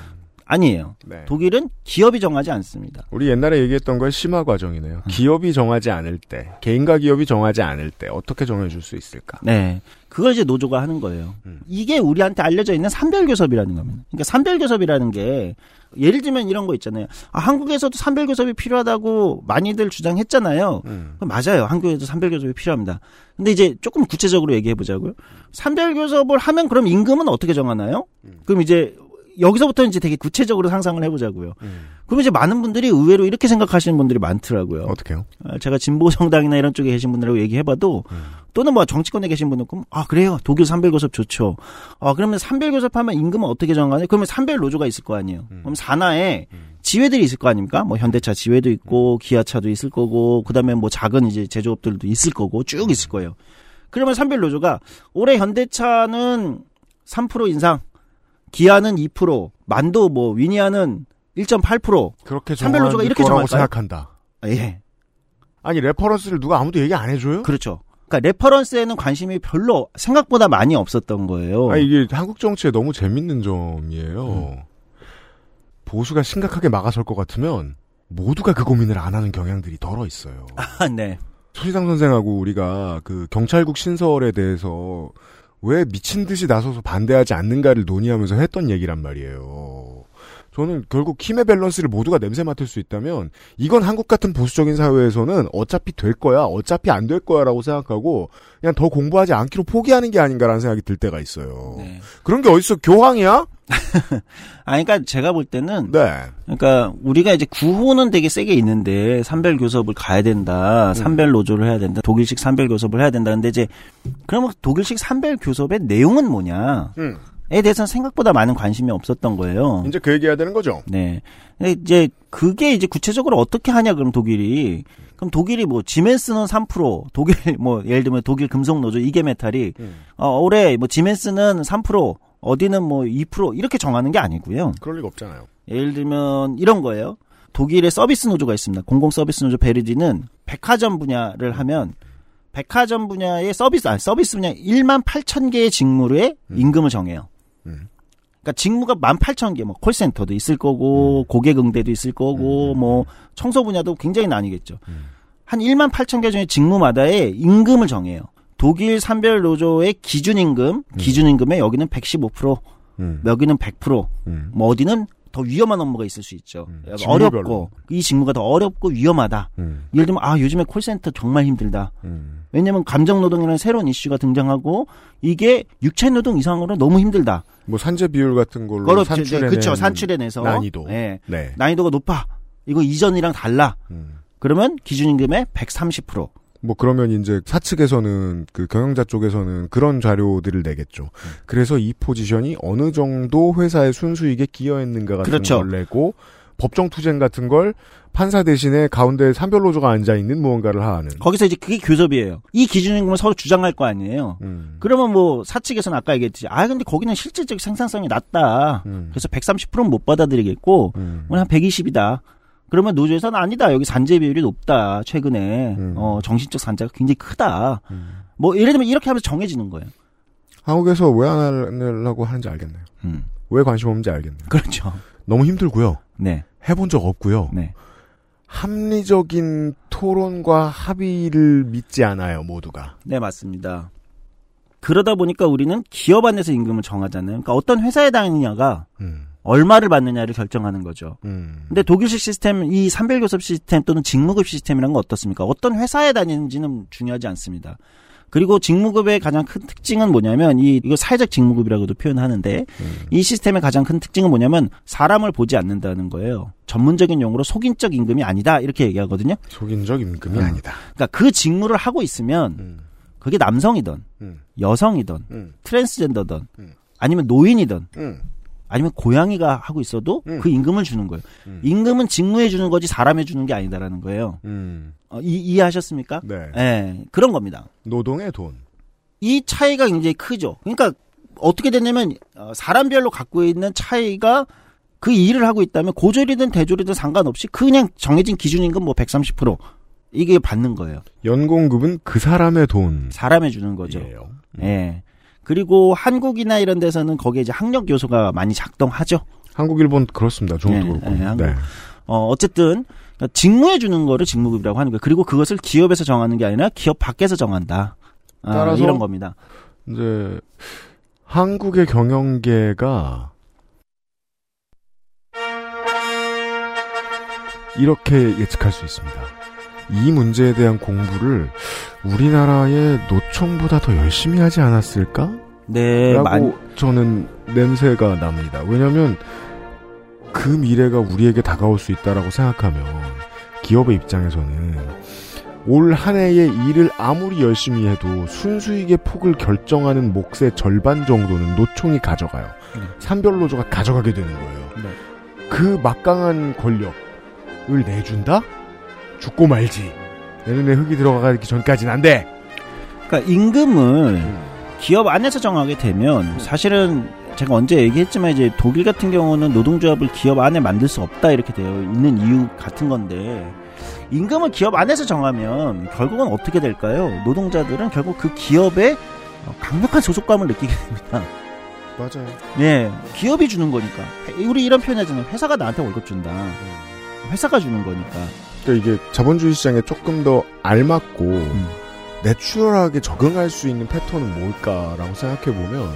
아니에요. 네. 독일은 기업이 정하지 않습니다. 우리 옛날에 얘기했던 거의 심화 과정이네요. 기업이 정하지 않을 때, 개인과 기업이 정하지 않을 때 어떻게 정해줄 수 있을까? 네. 그걸 이제 노조가 하는 거예요. 음. 이게 우리한테 알려져 있는 산별교섭이라는 겁니다. 그러니까 산별교섭이라는 게 예를 들면 이런 거 있잖아요. 아, 한국에서도 산별교섭이 필요하다고 많이들 주장했잖아요. 음. 맞아요. 한국에도 산별교섭이 필요합니다. 근데 이제 조금 구체적으로 얘기해 보자고요. 산별교섭을 하면 그럼 임금은 어떻게 정하나요? 음. 그럼 이제 여기서부터 이제 되게 구체적으로 상상을 해보자고요. 음. 그럼 이제 많은 분들이 의외로 이렇게 생각하시는 분들이 많더라고요. 어떻게요? 아, 제가 진보 정당이나 이런 쪽에 계신 분들하고 얘기해봐도 음. 또는 뭐 정치권에 계신 분은 그럼 아 그래요 독일 산별교섭 좋죠. 아 그러면 산별교섭하면 임금은 어떻게 정하냐? 그러면 산별 노조가 있을 거 아니에요. 음. 그럼 산하에 지회들이 있을 거 아닙니까? 뭐 현대차 지회도 있고 기아차도 있을 거고 그다음에 뭐 작은 이제 제조업들도 있을 거고 쭉 있을 거예요. 그러면 산별 노조가 올해 현대차는 3% 인상, 기아는 2%, 만도 뭐 위니아는 1.8%. 그렇게 정할 이렇게 정할까요? 생각한다. 예. 아니 reference를 누가 아무도 얘기 안 해줘요? 그렇죠. 그러니까 reference에는 관심이 별로 생각보다 많이 없었던 거예요. 아 이게 한국 정치의 너무 재밌는 점이에요. 음. 보수가 심각하게 막아설 것 같으면 모두가 그 고민을 안 하는 경향들이 덜어 있어요. 아, 네. 소시상 선생하고 우리가 그 경찰국 신설에 대해서 왜 미친 듯이 나서서 반대하지 않는가를 논의하면서 했던 얘기란 말이에요. 저는 결국 힘의 밸런스를 모두가 냄새 맡을 수 있다면 이건 한국 같은 보수적인 사회에서는 어차피 될 거야, 어차피 안 될 거야라고 생각하고 그냥 더 공부하지 않기로 포기하는 게 아닌가라는 생각이 들 때가 있어요. 네. 그런 게 어딨어? 교황이야? 아, 그러니까 제가 볼 때는 네. 그러니까 우리가 이제 구호는 되게 세게 있는데 산별 교섭을 가야 된다. 산별 노조를 해야 된다. 독일식 산별 교섭을 해야 된다. 근데 이제 그러면 독일식 산별 교섭의 내용은 뭐냐? 음. 에 대해서는 생각보다 많은 관심이 없었던 거예요. 이제 그 얘기해야 되는 거죠. 네. 근데 이제 그게 이제 구체적으로 어떻게 하냐 그럼 독일이 그럼 독일이 뭐 지멘스는 3% 독일 뭐 예를 들면 독일 금속 노조 이게 메탈이 음. 어 올해 뭐 지멘스는 3% 어디는 뭐 2% 이렇게 정하는 게 아니고요. 그럴 리가 없잖아요. 예를 들면 이런 거예요. 독일의 서비스 노조가 있습니다. 공공 서비스 노조 베르디는 백화점 분야를 하면 백화점 분야의 서비스 아니 서비스 분야 1만 8천 개의 직무에 임금을 정해요. 음. 그러니까 직무가 1만 8천 개, 뭐 콜센터도 있을 거고 고객 응대도 있을 거고 뭐 청소 분야도 굉장히 나뉘겠죠. 한 1만 8천 개 중에 직무마다의 임금을 정해요. 독일 산별 노조의 기준 임금, 기준 임금에 여기는 115%, 음. 여기는 100%, 음. 뭐 어디는 더 위험한 업무가 있을 수 있죠. 음, 어렵고. 이 직무가 더 어렵고 위험하다. 음. 예를 들면 아 요즘에 콜센터 정말 힘들다. 음. 왜냐면 감정 노동이라는 새로운 이슈가 등장하고 이게 육체 노동 이상으로 너무 힘들다. 뭐 산재 비율 같은 걸로 그렇죠. 산출해낸 그쵸, 산출해내서 난이도. 예. 네. 난이도가 높아. 이거 이전이랑 달라. 음. 그러면 기준임금의 130%. 뭐 그러면 이제 사측에서는 그 경영자 쪽에서는 그런 자료들을 내겠죠. 그래서 이 포지션이 어느 정도 회사의 순수익에 기여했는가 같은 그렇죠. 걸 내고 법정 투쟁 같은 걸 판사 대신에 가운데 산별노조가 앉아 있는 무언가를 하는. 거기서 이제 그게 교섭이에요. 이 기준임금을 서로 주장할 거 아니에요. 음. 그러면 뭐 사측에서는 아까 얘기했지. 아 근데 거기는 실질적 생산성이 낮다. 음. 그래서 130%는 못 받아들이겠고 음. 오늘 한 120이다. 그러면 노조에서는 아니다. 여기 산재 비율이 높다. 최근에 음. 어, 정신적 산재가 굉장히 크다. 음. 뭐 예를 들면 이렇게 하면서 정해지는 거예요. 한국에서 왜 안 하려고 하는지 알겠네요. 음. 왜 관심 없는지 알겠네요. 그렇죠. 너무 힘들고요. 네. 해본 적 없고요. 네. 합리적인 토론과 합의를 믿지 않아요, 모두가. 네, 맞습니다. 그러다 보니까 우리는 기업 안에서 임금을 정하잖아요. 그러니까 어떤 회사에 다니냐가 음. 얼마를 받느냐를 결정하는 거죠. 음. 근데 독일식 시스템, 이 산별교섭 시스템 또는 직무급 시스템이라는 건 어떻습니까? 어떤 회사에 다니는지는 중요하지 않습니다. 그리고 직무급의 가장 큰 특징은 뭐냐면 이 이거 사회적 직무급이라고도 표현하는데 이 시스템의 가장 큰 특징은 뭐냐면 사람을 보지 않는다는 거예요. 전문적인 용어로 속인적 임금이 아니다 이렇게 얘기하거든요. 속인적 임금이 음. 아니다. 그러니까 그 직무를 하고 있으면 음. 그게 남성이든 음. 여성이든 음. 트랜스젠더든 음. 아니면 노인이든 음. 아니면 고양이가 하고 있어도 음. 그 임금을 주는 거예요. 음. 임금은 직무에 주는 거지 사람에 주는 게 아니다라는 거예요. 음. 어, 이, 이해하셨습니까? 네. 예, 그런 겁니다. 노동의 돈. 이 차이가 굉장히 크죠. 그러니까 어떻게 됐냐면 어, 사람별로 갖고 있는 차이가 그 일을 하고 있다면 고졸이든 대졸이든 상관없이 그냥 정해진 기준 임금 뭐 130% 이게 받는 거예요. 연공급은 그 사람의 돈. 사람에 주는 거죠. 예요. 예. 그리고 한국이나 이런 데서는 거기에 이제 학력 요소가 많이 작동하죠. 한국, 일본 그렇습니다. 중국도 네, 그렇고. 네, 한국. 네. 어, 어쨌든 그러니까 직무에 주는 거를 직무급이라고 하는 거예요. 그리고 그것을 기업에서 정하는 게 아니라 기업 밖에서 정한다. 아, 따라서 이런 겁니다. 이제 한국의 경영계가 이렇게 예측할 수 있습니다. 이 문제에 대한 공부를 우리나라의 노총보다 더 열심히 하지 않았을까? 네, 라고 많이 저는 냄새가 납니다. 왜냐하면 그 미래가 우리에게 다가올 수 있다라고 생각하면 기업의 입장에서는 올 한 해의 일을 아무리 열심히 해도 순수익의 폭을 결정하는 몫의 절반 정도는 노총이 가져가요. 네. 산별노조가 가져가게 되는 거예요. 네. 그 막강한 권력을 내준다? 죽고 말지. 내 눈에 흙이 들어가기 전까지는 안 돼. 그러니까 임금을 기업 안에서 정하게 되면 사실은 제가 언제 얘기했지만 이제 독일 같은 경우는 노동조합을 기업 안에 만들 수 없다 이렇게 되어 있는 이유 같은 건데 임금을 기업 안에서 정하면 결국은 어떻게 될까요? 노동자들은 결국 그 기업에 강력한 소속감을 느끼게 됩니다. 맞아요. 네, 기업이 주는 거니까. 우리 이런 표현 하잖아요. 회사가 나한테 월급 준다. 회사가 주는 거니까. 그러니까 이게 자본주의 시장에 조금 더 알맞고 음. 내추럴하게 적응할 수 있는 패턴은 뭘까라고 생각해 보면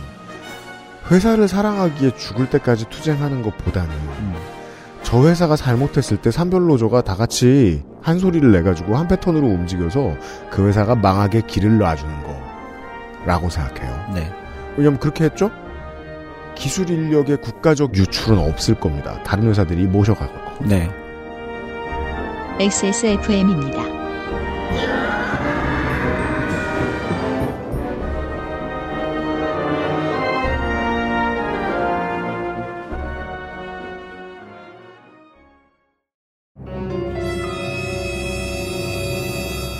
회사를 사랑하기에 죽을 때까지 투쟁하는 것보다는 음. 저 회사가 잘못했을 때 산별노조가 다 같이 한 소리를 내가지고 한 패턴으로 움직여서 그 회사가 망하게 길을 놔주는 거라고 생각해요. 네. 왜냐면 그렇게 했죠? 기술 인력의 국가적 유출은 없을 겁니다. 다른 회사들이 모셔갈 거고. 네. XSFM입니다.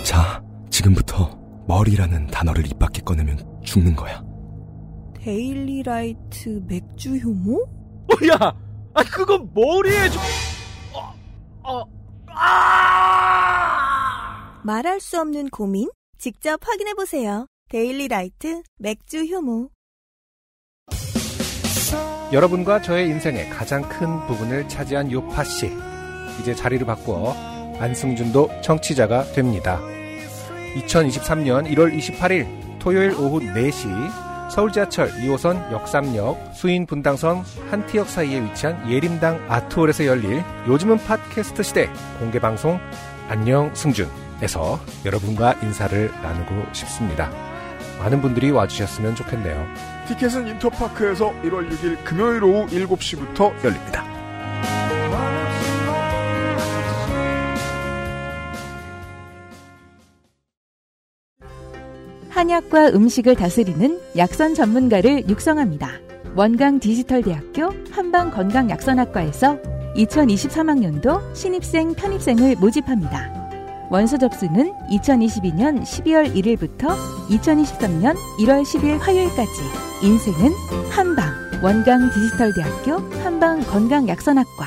자, 지금부터 머리라는 단어를 입 밖에 꺼내면 죽는 거야. 데일리라이트 맥주 효모? 어, 야! 아, 그건 머리에 좀, 어, 어, 아! 말할 수 없는 고민? 직접 확인해 보세요. 데일리 라이트 맥주 효모. 여러분과 저의 인생의 가장 큰 부분을 차지한 요팟시. 이제 자리를 바꾸어 안승준도 청취자가 됩니다. 2023년 1월 28일 토요일 오후 4시 서울 지하철 2호선 역삼역 수인 분당선 한티역 사이에 위치한 예림당 아트홀에서 열릴 요즘은 팟캐스트 시대 공개 방송 안녕 승준에서 여러분과 인사를 나누고 싶습니다. 많은 분들이 와주셨으면 좋겠네요. 티켓은 인터파크에서 1월 6일 금요일 오후 7시부터 열립니다. 한약과 음식을 다스리는 약선 전문가를 육성합니다. 원광 디지털대학교 한방건강약선학과에서 2023학년도 신입생 편입생을 모집합니다. 원서 접수는 2022년 12월 1일부터 2023년 1월 10일 화요일까지 인생은 한방 원광 디지털대학교 한방건강약선학과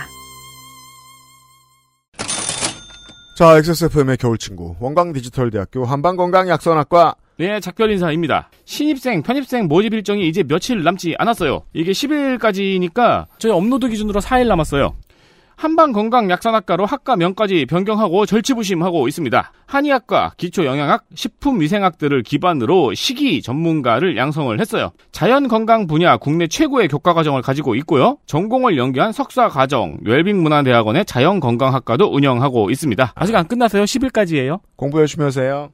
자, XSFM의 겨울친구, 원광디지털대학교 한방건강약선학과 네, 작별 인사입니다. 신입생, 편입생 모집 일정이 이제 며칠 남지 않았어요. 이게 10일까지니까 저희 업로드 기준으로 4일 남았어요. 한방건강약산학과로 학과 명까지 변경하고 절치부심하고 있습니다. 한의학과, 기초영양학, 식품위생학들을 기반으로 식이 전문가를 양성을 했어요. 자연건강 분야 국내 최고의 교과과정을 가지고 있고요. 전공을 연계한 석사과정, 웰빙문화대학원의 자연건강학과도 운영하고 있습니다. 아직 안 끝났어요. 10일까지예요. 공부 열심히 하세요.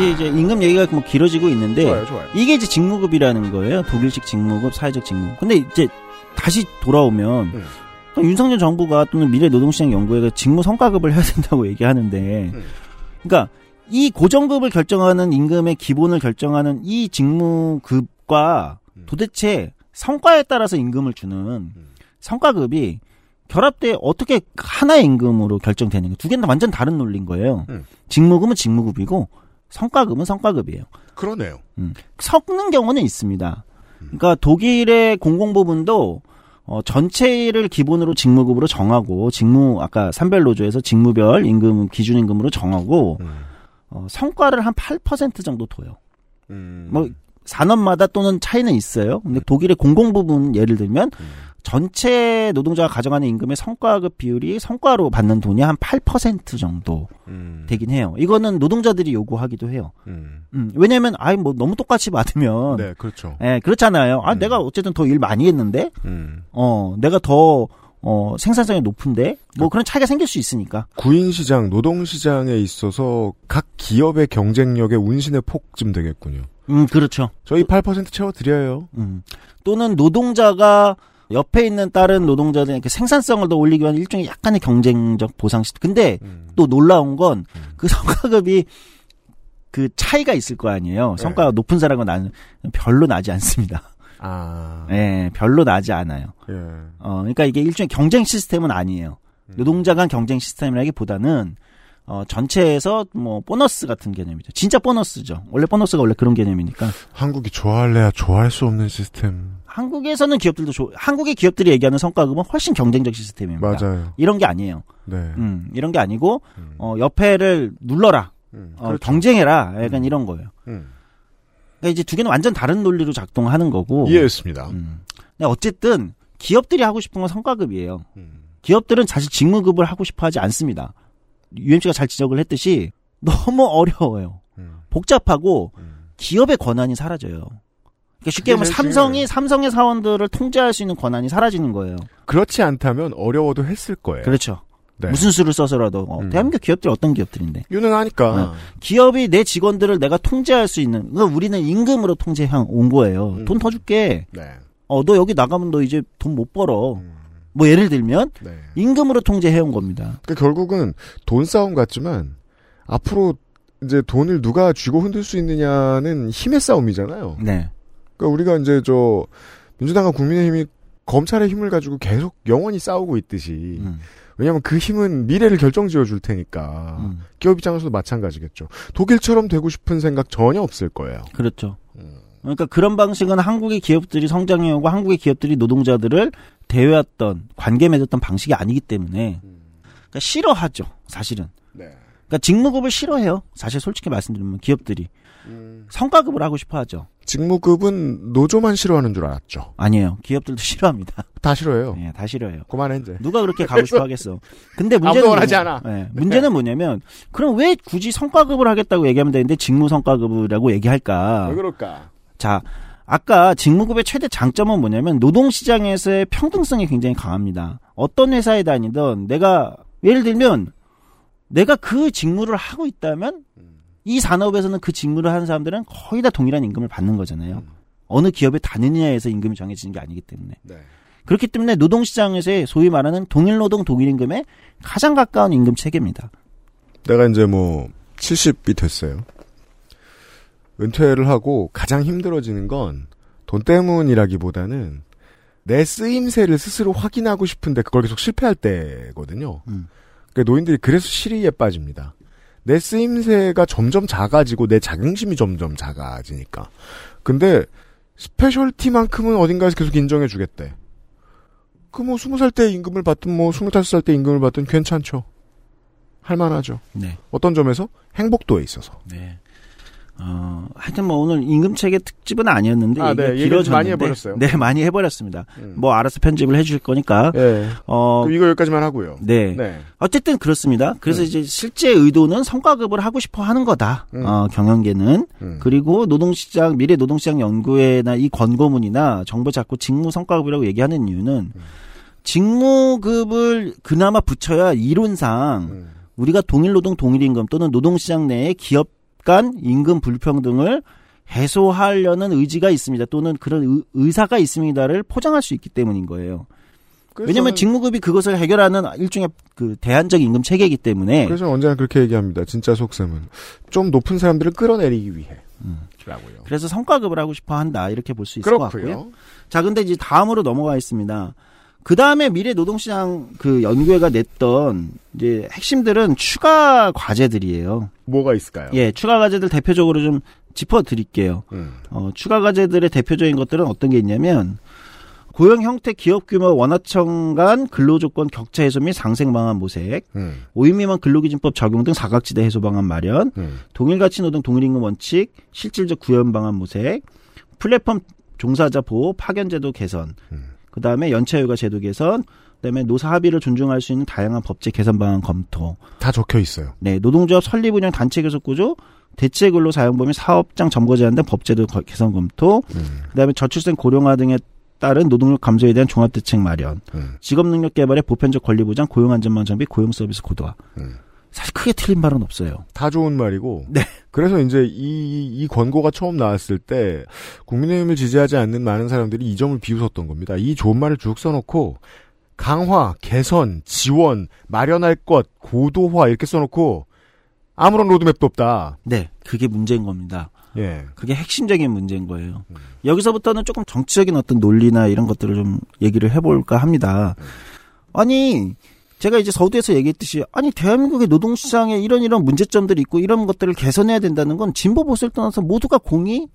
다시 이제 임금 얘기가 뭐 길어지고 있는데 좋아요, 좋아요. 이게 이제 직무급이라는 거예요. 독일식 직무급, 사회적 직무급. 근데 이제 다시 돌아오면 음. 윤석열 정부가 또는 미래 노동시장 연구회가 직무 성과급을 해야 된다고 얘기하는데 음. 그러니까 이 고정급을 결정하는 임금의 기본을 결정하는 이 직무급과 음. 도대체 성과에 따라서 임금을 주는 음. 성과급이 결합돼 어떻게 하나의 임금으로 결정되는 거두 개는 완전 다른 논리인 거예요. 음. 직무급은 직무급이고 성과급은 성과급이에요. 그러네요. 음. 섞는 경우는 있습니다. 그러니까 독일의 공공부문도 어, 전체를 기본으로 직무급으로 정하고 직무 아까 산별노조에서 직무별 임금 기준 임금으로 정하고 음. 어, 성과를 한 8% 정도 둬요. 음. 뭐 산업마다 또는 차이는 있어요. 근데 독일의 공공부문 예를 들면 전체 노동자가 가져가는 임금의 성과급 비율이 성과로 받는 돈이 한 8% 정도 음. 되긴 해요. 이거는 노동자들이 요구하기도 해요. 음. 음, 왜냐면 아이 뭐 너무 똑같이 받으면 네, 그렇죠. 예, 그렇잖아요. 아, 내가 어쨌든 더 일 많이 했는데, 음. 어, 내가 더, 어, 생산성이 높은데, 뭐 그런 차이가 생길 수 있으니까. 구인시장, 노동시장에 있어서 각 기업의 경쟁력의 운신의 폭쯤 되겠군요. 음, 그렇죠. 저희 8% 채워드려요. 음. 또는 노동자가 옆에 있는 다른 노동자들의 이렇게 생산성을 더 올리기 위한 일종의 약간의 경쟁적 보상 시스템. 근데 음. 또 놀라운 건 그 성과급이 그 차이가 있을 거 아니에요. 성과가 높은 사람과 나는 별로 나지 않습니다. 아. 예, 별로 나지 않아요. 예. 어, 그러니까 이게 일종의 경쟁 시스템은 아니에요. 음. 노동자 간 경쟁 시스템이라기보다는 어, 전체에서 뭐 보너스 같은 개념이죠. 진짜 보너스죠. 원래 보너스가 원래 그런 개념이니까. 한국이 좋아할래야 좋아할 수 없는 시스템. 한국에서는 기업들도 좋, 한국의 기업들이 얘기하는 성과급은 훨씬 경쟁적 시스템입니다. 맞아요. 이런 게 아니에요. 네. 음, 이런 게 아니고 어, 옆에를 눌러라. 음, 어, 그렇죠. 경쟁해라. 약간 이런 거예요. 음. 그러니까 이제 두 개는 완전 다른 논리로 작동하는 거고. 이해했습니다. 음. 근데 어쨌든 기업들이 하고 싶은 건 성과급이에요. 음. 기업들은 사실 직무급을 하고 싶어 하지 않습니다. UMC가 잘 지적을 했듯이 너무 어려워요. 음. 복잡하고 기업의 권한이 사라져요. 그러니까 쉽게 말하면 제일 삼성이 중요해요. 삼성의 사원들을 통제할 수 있는 권한이 사라지는 거예요. 그렇지 않다면 어려워도 했을 거예요. 그렇죠. 네. 무슨 수를 써서라도 어, 음. 대한민국 기업들이 어떤 기업들인데 유능하니까. 어, 기업이 내 직원들을 내가 통제할 수 있는 그러니까 우리는 임금으로 통제한 온 거예요. 음. 돈더 줄게. 네. 어너 여기 나가면 너 이제 돈 못 벌어. 뭐 예를 들면 네. 임금으로 통제해 온 겁니다. 그러니까 결국은 돈 싸움 같지만 앞으로 이제 돈을 누가 쥐고 흔들 수 있느냐는 힘의 싸움이잖아요. 네. 그러니까 우리가 이제 저 민주당과 국민의힘이 검찰의 힘을 가지고 계속 영원히 싸우고 있듯이 음. 왜냐하면 그 힘은 미래를 결정지어 줄 테니까 음. 기업 입장에서도 마찬가지겠죠. 독일처럼 되고 싶은 생각 전혀 없을 거예요. 그렇죠. 그러니까 그런 방식은 한국의 기업들이 성장해오고 한국의 기업들이 노동자들을 대해왔던 관계 맺었던 방식이 아니기 때문에 그러니까 싫어하죠. 사실은. 네. 그러니까 직무급을 싫어해요. 사실 솔직히 말씀드리면 기업들이 성과급을 하고 싶어하죠. 직무급은 노조만 싫어하는 줄 알았죠. 아니에요. 기업들도 싫어합니다. 다 싫어해요. 네, 다 싫어해요. 그만해 이제. 누가 그렇게 가고 싶어 하겠어. 근데 아무도 문제는 원하지 뭐냐- 않아. 네, 문제는 뭐냐면 그럼 왜 굳이 성과급을 하겠다고 얘기하면 되는데 직무 성과급이라고 얘기할까? 왜 그럴까? 자, 아까 직무급의 최대 장점은 뭐냐면 노동시장에서의 평등성이 굉장히 강합니다. 어떤 회사에 다니든 내가 예를 들면 내가 그 직무를 하고 있다면 이 산업에서는 그 직무를 하는 사람들은 거의 다 동일한 임금을 받는 거잖아요. 어느 기업에 다니느냐에서 임금이 정해지는 게 아니기 때문에. 네. 그렇기 때문에 노동시장에서의 소위 말하는 동일 노동 동일 임금에 가장 가까운 임금 체계입니다. 내가 이제 뭐 70이 됐어요. 은퇴를 하고 가장 힘들어지는 건 돈 때문이라기보다는 내 쓰임새를 스스로 확인하고 싶은데 그걸 계속 실패할 때거든요. 음. 그러니까 노인들이 그래서 시리에 빠집니다. 내 쓰임새가 점점 작아지고 내 자긍심이 점점 작아지니까. 근데 스페셜티만큼은 어딘가에서 계속 인정해 주겠대. 그 뭐 스무 살 때 임금을 받든 뭐 스물다섯 살 때 임금을 받든 괜찮죠. 할만하죠. 네. 어떤 점에서 행복도에 있어서. 네. 어, 하여튼 뭐 오늘 임금체계 특집은 아니었는데 아, 네. 길어졌는데 많이 해버렸어요. 네, 많이 해버렸습니다. 음. 뭐 알아서 편집을 해주실 거니까. 예. 어, 이거 여기까지만 하고요. 네. 네. 어쨌든 그렇습니다. 그래서 음. 이제 실제 의도는 성과급을 하고 싶어 하는 거다. 음. 어, 경영계는. 음. 그리고 노동시장, 미래 노동시장 연구회나 이 권고문이나 정부 자꾸 직무 성과급이라고 얘기하는 이유는 음. 직무급을 그나마 붙여야 이론상 음. 우리가 동일노동 동일임금 또는 노동시장 내에 기업 간 임금 불평등을 해소하려는 의지가 있습니다. 또는 그런 의, 의사가 있습니다를 포장할 수 있기 때문인 거예요. 저는- 직무급이 그것을 해결하는 일종의 그 대안적 임금 체계이기 때문에 그래서 언제나 그렇게 얘기합니다. 진짜 속셈은 좀 높은 사람들을 끌어내리기 위해. 라고요. 그래서 성과급을 하고 싶어 한다 이렇게 볼 수 있을 것 같고요. 그렇고요. 자, 근데 이제 다음으로 넘어가 있습니다. 그 다음에 미래 노동시장 그 연구회가 냈던 이제 핵심들은 추가 과제들이에요. 뭐가 있을까요? 예, 추가 과제들 대표적으로 좀 짚어 드릴게요. 음. 어, 추가 과제들의 대표적인 것들은 어떤 게 있냐면 고용 형태 기업 규모 원화청 간 근로조건 격차 해소 및 상생 방안 모색, 음. 5인 미만 근로기준법 적용 등 사각지대 해소 방안 마련, 음. 동일 가치 노동 동일 임금 원칙, 실질적 구현 방안 모색, 플랫폼 종사자 보호 파견 제도 개선, 음. 그 다음에 연차휴가 제도 개선, 그다음에 노사 합의를 존중할 수 있는 다양한 법제 개선 방안 검토. 다 적혀 있어요. 네, 노동조합 설립 운영 단체 교섭 구조, 대체 근로 사용 범위 사업장 점거 제한 등 법제도 거- 개선 검토. 음. 그다음에 저출생 고령화 등에 따른 노동력 감소에 대한 종합 대책 마련. 음. 직업 능력 개발의 보편적 권리 보장, 고용 안전망 정비, 고용 서비스 고도화. 음. 사실 크게 틀린 말은 없어요. 다 좋은 말이고. 네. 그래서 이제 이, 이 권고가 처음 나왔을 때 국민의힘을 지지하지 않는 많은 사람들이 이 점을 비웃었던 겁니다. 이 좋은 말을 쭉 써놓고 강화, 개선, 지원, 마련할 것, 고도화 이렇게 써놓고 아무런 로드맵도 없다. 네, 그게 문제인 겁니다. 예. 그게 핵심적인 문제인 거예요. 여기서부터는 조금 정치적인 어떤 논리나 이런 것들을 좀 얘기를 해볼까 합니다. 아니, 제가 이제 서두에서 얘기했듯이, 아니, 대한민국의 노동시장에 이런 이런 문제점들이 있고 이런 것들을 개선해야 된다는 건 진보 보수를 떠나서 모두가 공이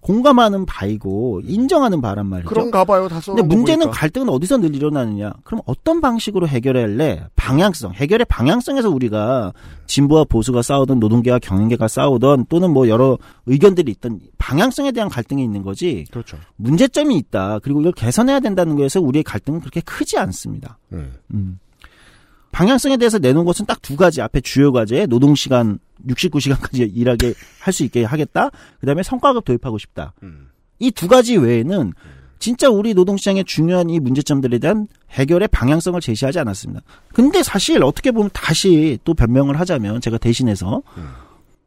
공감하는 바이고 인정하는 바란 말이죠. 그런가 봐요. 다 근데 거 문제는 보니까. 갈등은 어디서 늘 일어나느냐? 그럼 어떤 방식으로 해결할래? 방향성. 해결의 방향성에서 우리가 진보와 보수가 싸우든 노동계와 경영계가 싸우든 또는 뭐 여러 의견들이 있던 방향성에 대한 갈등이 있는 거지. 그렇죠. 문제점이 있다. 그리고 이걸 개선해야 된다는 거에서 우리의 갈등은 그렇게 크지 않습니다. 음. 음. 방향성에 대해서 내놓은 것은 딱 두 가지. 앞에 주요 과제, 노동 시간 69시간까지 일하게 할 수 있게 하겠다. 그 다음에 성과급 도입하고 싶다. 음. 이두 가지 외에는 진짜 우리 노동시장의 중요한 이 문제점들에 대한 해결의 방향성을 제시하지 않았습니다. 근데 사실 어떻게 보면 다시 또 변명을 하자면 제가 대신해서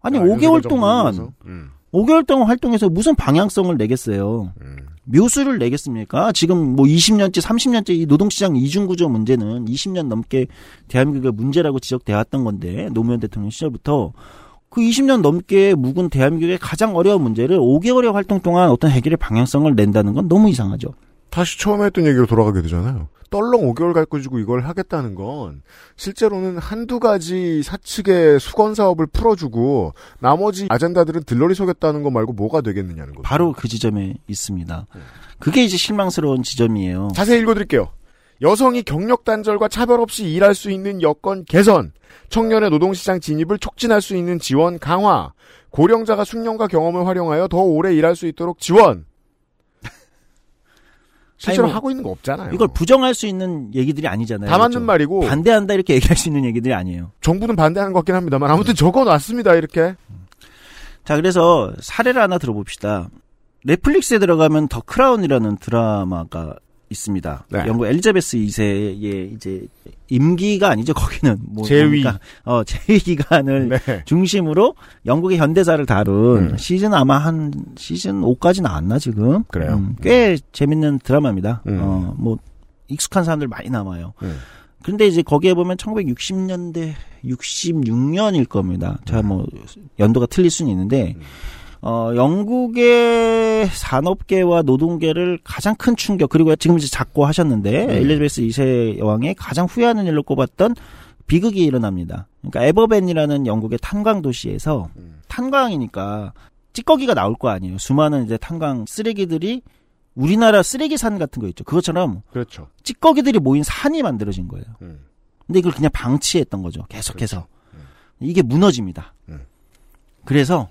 아니 아, 5개월 윤석열 동안? 음. 5개월 동안 활동해서 무슨 방향성을 내겠어요. 음. 묘수를 내겠습니까? 지금 뭐 20년째, 30년째 이 노동시장 이중구조 문제는 20년 넘게 대한민국의 문제라고 지적돼 왔던 건데 노무현 대통령 시절부터 그 20년 넘게 묵은 대한민국의 가장 어려운 문제를 5개월의 활동 동안 어떤 해결의 방향성을 낸다는 건 너무 이상하죠. 다시 처음에 했던 얘기로 돌아가게 되잖아요. 떨렁 5개월 가지고 이걸 하겠다는 건 실제로는 한두 가지 사측의 수건 사업을 풀어주고 나머지 아젠다들은 들러리 서겠다는 거 말고 뭐가 되겠느냐는 거죠. 바로 그 지점에 있습니다. 그게 이제 실망스러운 지점이에요. 자세히 읽어드릴게요. 여성이 경력 단절과 차별 없이 일할 수 있는 여건 개선, 청년의 노동시장 진입을 촉진할 수 있는 지원 강화, 고령자가 숙련과 경험을 활용하여 더 오래 일할 수 있도록 지원. 실제로 뭐 하고 있는 거 없잖아요. 이걸 부정할 수 있는 얘기들이 아니잖아요. 다 맞는 그렇죠? 말이고 반대한다 이렇게 얘기할 수 있는 얘기들이 아니에요. 정부는 반대하는 것 같긴 합니다만 아무튼 적어놨습니다 이렇게. 자, 그래서 사례를 하나 들어봅시다. 넷플릭스에 들어가면 더 크라운이라는 드라마가 있습니다. 네. 영국 엘리자베스 2세의 이제 임기가 아니죠. 거기는 뭐 재위. 뭡니까? 어, 재위 기간을 네. 중심으로 영국의 현대사를 다룬 음. 시즌 아마 한 시즌 5까지 나왔나 지금? 그래요? 음, 꽤 재밌는 드라마입니다. 음. 어, 뭐 익숙한 사람들 많이 남아요. 음. 근데 이제 거기에 보면 1960년대 66년일 겁니다. 제가 뭐 연도가 틀릴 수는 있는데 어 영국의 산업계와 노동계를 가장 큰 충격 그리고 지금 이제 작고 하셨는데 엘리자베스 2세 여왕이 가장 후회하는 일로 꼽았던 비극이 일어납니다. 그러니까 에버벤이라는 영국의 탄광 도시에서 탄광이니까 찌꺼기가 나올 거 아니에요. 수많은 이제 탄광 쓰레기들이 우리나라 쓰레기 산 같은 거 있죠. 그것처럼 그렇죠. 찌꺼기들이 모인 산이 만들어진 거예요. 음. 근데 이걸 그냥 방치했던 거죠. 계속해서. 이게 무너집니다. 음. 그래서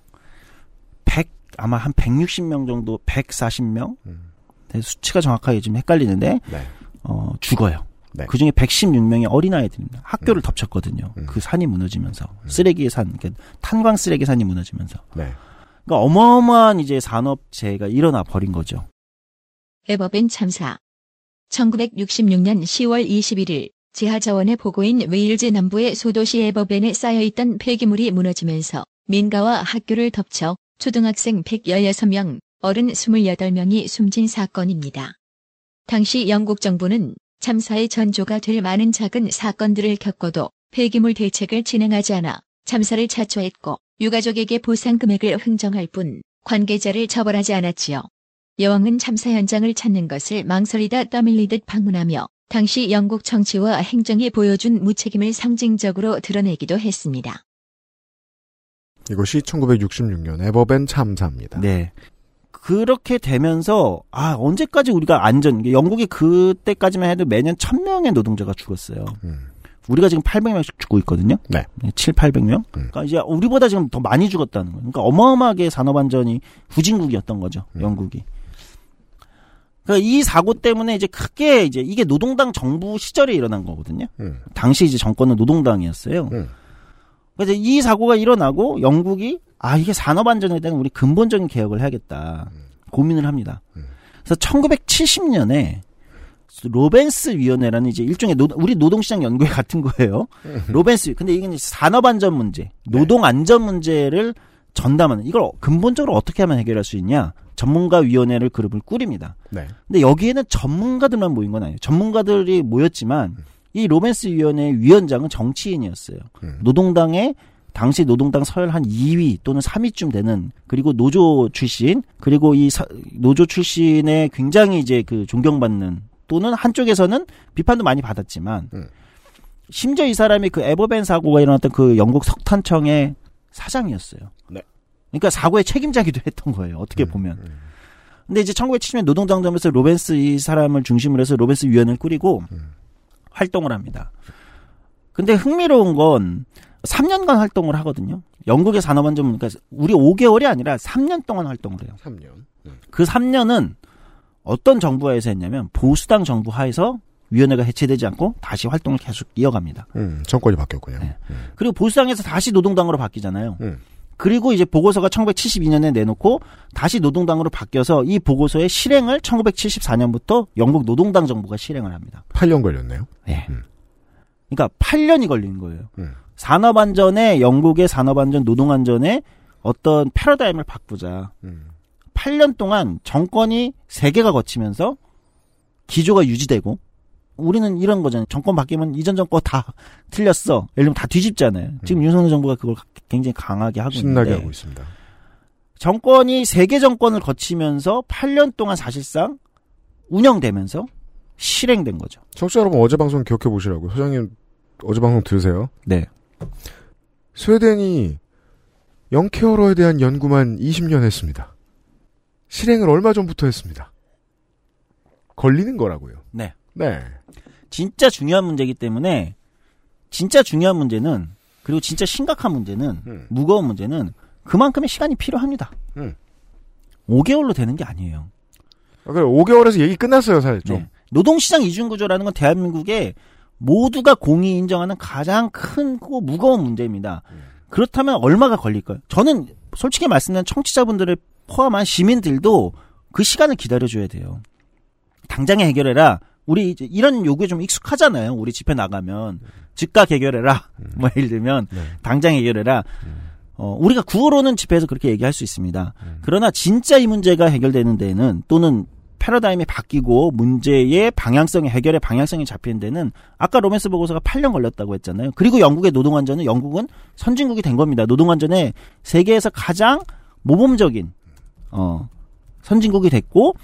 100 아마 한 160명 정도 140명 음. 수치가 정확하게 지금 헷갈리는데 네. 어, 죽어요. 네. 그 중에 116명이 어린아이들입니다. 학교를 덮쳤거든요. 음. 그 산이 무너지면서 쓰레기 산, 그러니까 탄광 쓰레기 산이 무너지면서. 네. 그러니까 어마어마한 이제 산업재해가 일어나 버린 거죠. 에버벤 참사 1966년 10월 21일 지하자원의 보고인 웨일즈 남부의 소도시 에버벤에 쌓여있던 폐기물이 무너지면서 민가와 학교를 덮쳐 초등학생 116명, 어른 28명이 숨진 사건입니다. 당시 영국 정부는 참사의 전조가 될 많은 작은 사건들을 겪어도 폐기물 대책을 진행하지 않아 참사를 자초했고 유가족에게 보상 금액을 흥정할 뿐 관계자를 처벌하지 않았지요. 여왕은 참사 현장을 찾는 것을 망설이다 떠밀리듯 방문하며 당시 영국 정치와 행정이 보여준 무책임을 상징적으로 드러내기도 했습니다. 이것이 1966년 에버벤 참사입니다. 네. 그렇게 되면서 아 언제까지 우리가 안전 영국이 그때까지만 해도 매년 1000명의 노동자가 죽었어요. 우리가 지금 800명씩 죽고 있거든요. 네. 7, 800명. 그러니까 이제 우리보다 지금 더 많이 죽었다는 거예요. 그러니까 어마어마하게 산업 안전이 후진국이었던 거죠. 영국이. 그러니까 이 사고 때문에 이제 크게 이제 이게 노동당 정부 시절에 일어난 거거든요. 음. 당시 이제 정권은 노동당이었어요. 그래서 이 사고가 일어나고 영국이 아 이게 산업 안전에 대한 우리 근본적인 개혁을 해야겠다 고민을 합니다. 그래서 1970년에 로벤스 위원회라는 이제 일종의 노, 우리 노동시장 연구회 같은 거예요. 로벤스 근데 이게 이제 산업 안전 문제, 노동 안전 문제를 전담하는 이걸 근본적으로 어떻게 하면 해결할 수 있냐 전문가 위원회를 그룹을 꾸립니다. 네. 근데 여기에는 전문가들만 모인 건 아니에요. 전문가들이 모였지만 이 로맨스 위원회 위원장은 정치인이었어요. 노동당의 당시 노동당 서열 한 2위 또는 3위쯤 되는 그리고 노조 출신 그리고 이 사- 노조 출신의 굉장히 이제 그 존경받는 또는 한쪽에서는 비판도 많이 받았지만 심지어 이 사람이 그 에버벤 사고가 일어났던 그 영국 석탄청의 사장이었어요. 네. 그러니까 사고의 책임자기도 했던 거예요. 어떻게 보면. 근데 이제 1970년 노동당점에서 로벤스 이 사람을 중심으로 해서 로벤스 위원회를 꾸리고 활동을 합니다. 근데 흥미로운 건 3년간 활동을 하거든요. 영국의 산업안전 그러니까 우리 5개월이 아니라 3년 동안 활동을 해요. 3년. 그 3년은 어떤 정부 하에서 했냐면 보수당 정부 하에서 위원회가 해체되지 않고 다시 활동을 계속 이어갑니다. 음, 정권이 바뀌었군요. 그리고 보수당에서 다시 노동당으로 바뀌잖아요. 음. 그리고 이제 보고서가 1972년에 내놓고 다시 노동당으로 바뀌어서 이 보고서의 실행을 1974년부터 영국 노동당 정부가 실행을 합니다. 8년 걸렸네요. 예. 그러니까 8년이 걸린 거예요. 음. 산업안전에 영국의 산업안전, 노동안전에 어떤 패러다임을 바꾸자. 8년 동안 정권이 세 개가 거치면서 기조가 유지되고 우리는 이런 거잖아요. 정권 바뀌면 이전 정권 다 틀렸어. 예를 들면 다 뒤집잖아요. 지금 윤석열 정부가 그걸 굉장히 강하게 하고 신나게 있는데 하고 있습니다. 정권이 세개 정권을 거치면서 8년 동안 사실상 운영되면서 실행된 거죠. 청취자 여러분 어제 방송 기억해 보시라고. 소장님 어제 방송 들으세요. 네. 스웨덴이 영케어러에 대한 연구만 20년 했습니다. 실행을 얼마 전부터 했습니다. 걸리는 거라고요. 네. 네. 진짜 중요한 문제이기 때문에 진짜 중요한 문제는 그리고 진짜 심각한 문제는 무거운 문제는 그만큼의 시간이 필요합니다. 음. 5개월로 되는 게 아니에요. 아, 그래 5개월에서 얘기 끝났어요, 사실 좀. 네. 노동시장 이중구조라는 건 대한민국의 모두가 공히 인정하는 가장 크고 무거운 문제입니다. 그렇다면 얼마가 걸릴까요? 저는 솔직히 말씀드리면 청취자분들을 포함한 시민들도 그 시간을 기다려줘야 돼요. 당장에 해결해라. 우리 이제 이런 요구에 좀 익숙하잖아요. 우리 집회 나가면 즉각 해결해라. 뭐 예를 들면 당장 해결해라. 어, 우리가 구호로는 집회에서 그렇게 얘기할 수 있습니다. 그러나 진짜 이 문제가 해결되는 데는 또는 패러다임이 바뀌고 문제의 방향성이 해결의 방향성이 잡히는 데는 아까 로맨스 보고서가 8년 걸렸다고 했잖아요. 그리고 영국의 노동안전은 영국은 선진국이 된 겁니다. 노동안전에 세계에서 가장 모범적인 어 선진국이 됐고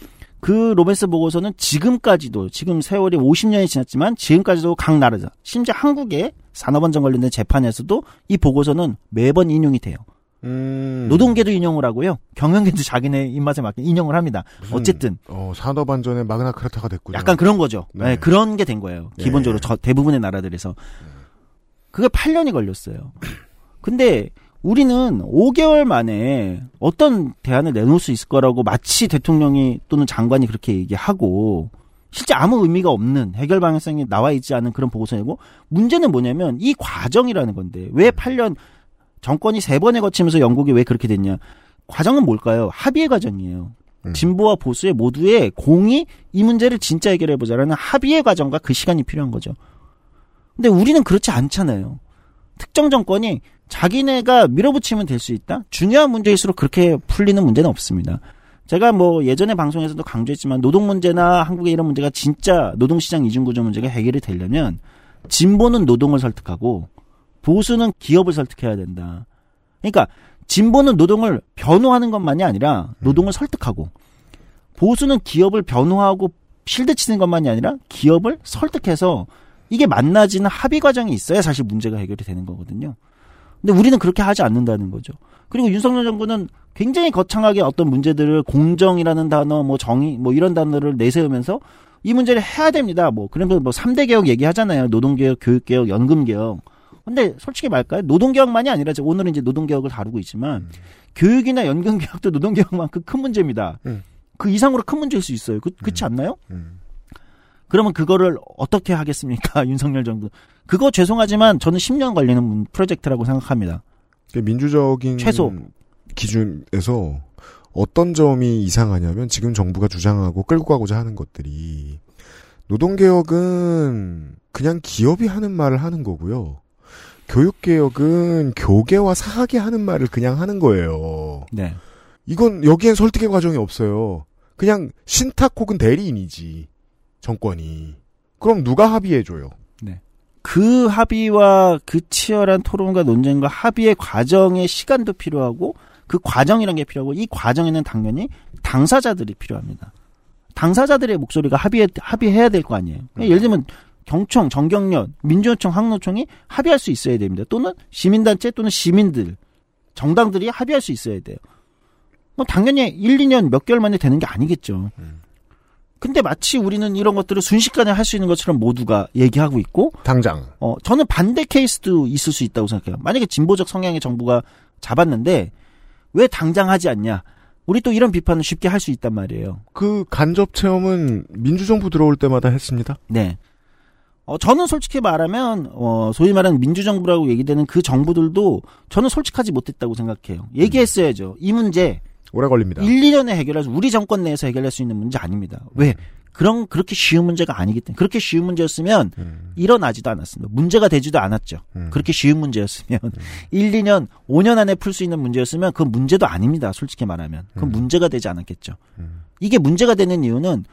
그 로맨스 보고서는 지금까지도 지금 세월이 50년이 지났지만 지금까지도 각 나라죠. 심지어 한국의 산업안전 관련된 재판에서도 이 보고서는 매번 인용이 돼요. 음. 노동계도 인용을 하고요. 경영계도 자기네 입맛에 맞게 인용을 합니다. 무슨, 어쨌든 어, 산업 안전의 마그나카르타가 됐군요. 약간 그런 거죠. 네. 네, 그런 게 된 거예요. 예. 기본적으로 저 대부분의 나라들에서. 그게 8년이 걸렸어요. 근데 우리는 5개월 만에 어떤 대안을 내놓을 수 있을 거라고 마치 대통령이 또는 장관이 그렇게 얘기하고 실제 아무 의미가 없는 해결 방향성이 나와 있지 않은 그런 보고서이고 문제는 뭐냐면 이 과정이라는 건데 왜 8년 정권이 세 번에 거치면서 영국이 왜 그렇게 됐냐? 과정은 뭘까요? 합의의 과정이에요. 진보와 보수의 모두의 공이 이 문제를 진짜 해결해 보자라는 합의의 과정과 그 시간이 필요한 거죠. 근데 우리는 그렇지 않잖아요. 특정 정권이 자기네가 밀어붙이면 될 수 있다? 중요한 문제일수록 그렇게 풀리는 문제는 없습니다. 제가 뭐 예전에 방송에서도 강조했지만 노동 문제나 한국의 이런 문제가 진짜 노동시장 이중구조 문제가 해결이 되려면 진보는 노동을 설득하고 보수는 기업을 설득해야 된다. 그러니까 진보는 노동을 변호하는 것만이 아니라 노동을 설득하고 보수는 기업을 변호하고 실드 치는 것만이 아니라 기업을 설득해서 이게 만나지는 합의 과정이 있어야 사실 문제가 해결이 되는 거거든요. 근데 우리는 그렇게 하지 않는다는 거죠. 그리고 윤석열 정부는 굉장히 거창하게 어떤 문제들을 공정이라는 단어, 뭐 정의, 뭐 이런 단어를 내세우면서 이 문제를 해야 됩니다. 뭐, 그러면서 뭐 3대 개혁 얘기하잖아요. 노동개혁, 교육개혁, 연금개혁. 근데 솔직히 말까요? 노동개혁만이 아니라 오늘은 이제 노동개혁을 다루고 있지만 교육이나 연금개혁도 노동개혁만큼 큰 문제입니다. 음. 그 이상으로 큰 문제일 수 있어요. 그, 그렇지 않나요? 그러면 그거를 어떻게 하겠습니까? 윤석열 정부. 그거 죄송하지만 저는 10년 걸리는 문- 프로젝트라고 생각합니다. 그 민주적인 최소. 기준에서 어떤 점이 이상하냐면 지금 정부가 주장하고 끌고 가고자 하는 것들이 노동개혁은 그냥 기업이 하는 말을 하는 거고요. 교육개혁은 교계와 사학이 하는 말을 그냥 하는 거예요. 네. 이건 여기엔 설득의 과정이 없어요. 그냥 신탁 혹은 대리인이지 정권이. 그럼 누가 합의해줘요? 그 합의와 그 치열한 토론과 논쟁과 합의의 과정의 시간도 필요하고 그 과정이란 게 필요하고 이 과정에는 당연히 당사자들이 필요합니다. 당사자들의 목소리가 합의해, 합의해야 될 거 아니에요. 그러니까 예를 들면 경총, 정경련, 민주노총, 항노총이 합의할 수 있어야 됩니다. 또는 시민단체 또는 시민들, 정당들이 합의할 수 있어야 돼요. 뭐 당연히 1, 2년 몇 개월 만에 되는 게 아니겠죠. 근데 마치 우리는 이런 것들을 순식간에 할 수 있는 것처럼 모두가 얘기하고 있고 당장. 어, 저는 반대 케이스도 있을 수 있다고 생각해요. 만약에 진보적 성향의 정부가 잡았는데 왜 당장 하지 않냐? 우리 또 이런 비판을 쉽게 할 수 있단 말이에요. 그 간접 체험은 민주정부 들어올 때마다 했습니다. 네. 어, 저는 솔직히 말하면, 어, 소위 말하는 민주정부라고 얘기되는 그 정부들도 저는 솔직하지 못했다고 생각해요. 얘기했어야죠. 이 문제. 오래 걸립니다. 1, 2년에 해결할 수, 우리 정권 내에서 해결할 수 있는 문제 아닙니다. 왜? 그런, 그렇게 쉬운 문제가 아니기 때문에. 그렇게 쉬운 문제였으면 일어나지도 않았습니다. 문제가 되지도 않았죠. 그렇게 쉬운 문제였으면. 1, 2년, 5년 안에 풀 수 있는 문제였으면 그건 문제도 아닙니다. 솔직히 말하면. 그건 문제가 되지 않았겠죠. 이게 문제가 되는 이유는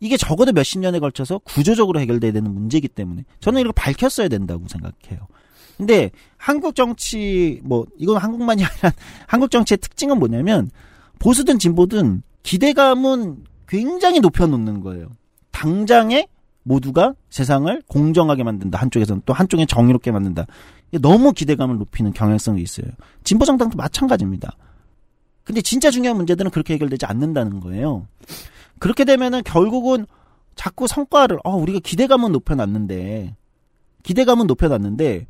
이게 적어도 몇십 년에 걸쳐서 구조적으로 해결돼야 되는 문제이기 때문에 저는 이걸 밝혔어야 된다고 생각해요. 근데 한국 정치 뭐 이건 한국만이 아니라 한국 정치의 특징은 뭐냐면 보수든 진보든 기대감은 굉장히 높여놓는 거예요. 당장에 모두가 세상을 공정하게 만든다. 한쪽에서는 또 한쪽에 정의롭게 만든다. 너무 기대감을 높이는 경향성이 있어요. 진보 정당도 마찬가지입니다. 근데 진짜 중요한 문제들은 그렇게 해결되지 않는다는 거예요. 그렇게 되면은 결국은 자꾸 성과를 어 우리가 기대감은 높여놨는데 기대감은 높여놨는데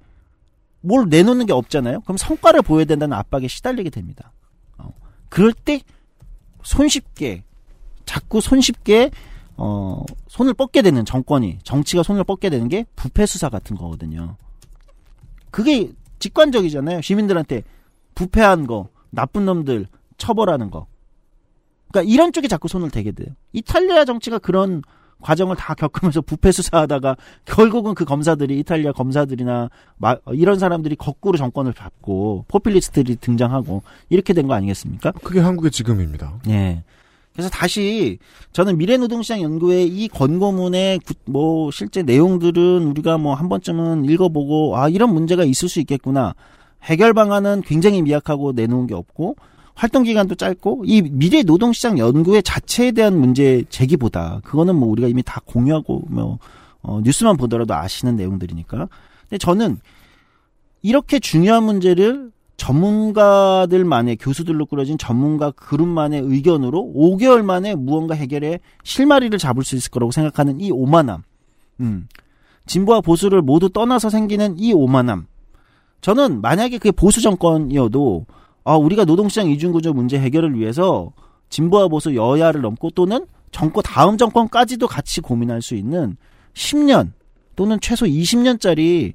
뭘 내놓는 게 없잖아요. 그럼 성과를 보여야 된다는 압박에 시달리게 됩니다. 어, 그럴 때 손쉽게 자꾸 손쉽게 어 손을 뻗게 되는 정권이 정치가 손을 뻗게 되는 게 부패 수사 같은 거거든요. 그게 직관적이잖아요. 시민들한테 부패한 거, 나쁜 놈들 처벌하는 거. 그러니까 이런 쪽에 자꾸 손을 대게 돼요. 이탈리아 정치가 그런 과정을 다 겪으면서 부패 수사하다가 결국은 그 검사들이 이탈리아 검사들이나 마- 이런 사람들이 거꾸로 정권을 잡고 포퓰리스트들이 등장하고 이렇게 된 거 아니겠습니까? 그게 한국의 지금입니다. 예. 그래서 다시 저는 미래노동시장 연구의 이 권고문의 구- 뭐 실제 내용들은 우리가 뭐 한 번쯤은 읽어보고 아 이런 문제가 있을 수 있겠구나. 해결 방안은 굉장히 미약하고 내놓은 게 없고 활동 기간도 짧고 이 미래 노동시장 연구의 자체에 대한 문제 제기보다 그거는 뭐 우리가 이미 다 공유하고 뭐 어, 뉴스만 보더라도 아시는 내용들이니까. 근데 저는 이렇게 중요한 문제를 전문가들만의 교수들로 꾸려진 전문가 그룹만의 의견으로 5개월 만에 무언가 해결에 실마리를 잡을 수 있을 거라고 생각하는 이 오만함. 음. 진보와 보수를 모두 떠나서 생기는 이 오만함. 저는 만약에 그게 보수 정권이어도 아, 우리가 노동시장 이중구조 문제 해결을 위해서 진보와 보수 여야를 넘고 또는 정권 다음 정권까지도 같이 고민할 수 있는 10년 또는 최소 20년짜리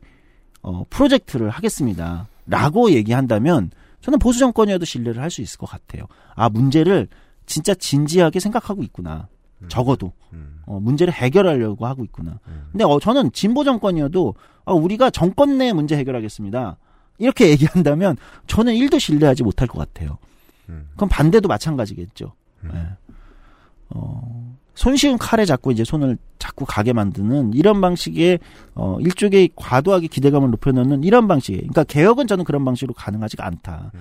어, 프로젝트를 하겠습니다. 라고 얘기한다면 저는 보수 정권이어도 신뢰를 할 수 있을 것 같아요. 아, 문제를 진짜 진지하게 생각하고 있구나. 적어도. 어, 문제를 해결하려고 하고 있구나. 근데 어, 저는 진보 정권이어도 아, 우리가 정권 내 문제 해결하겠습니다. 이렇게 얘기한다면 저는 1도 신뢰하지 못할 것 같아요. 그럼 반대도 마찬가지겠죠. 예. 어, 손쉬운 칼에 자꾸 이제 손을 자꾸 가게 만드는 이런 방식의 어 일종의 과도하게 기대감을 높여놓는 이런 방식. 그러니까 개혁은 저는 그런 방식으로 가능하지가 않다.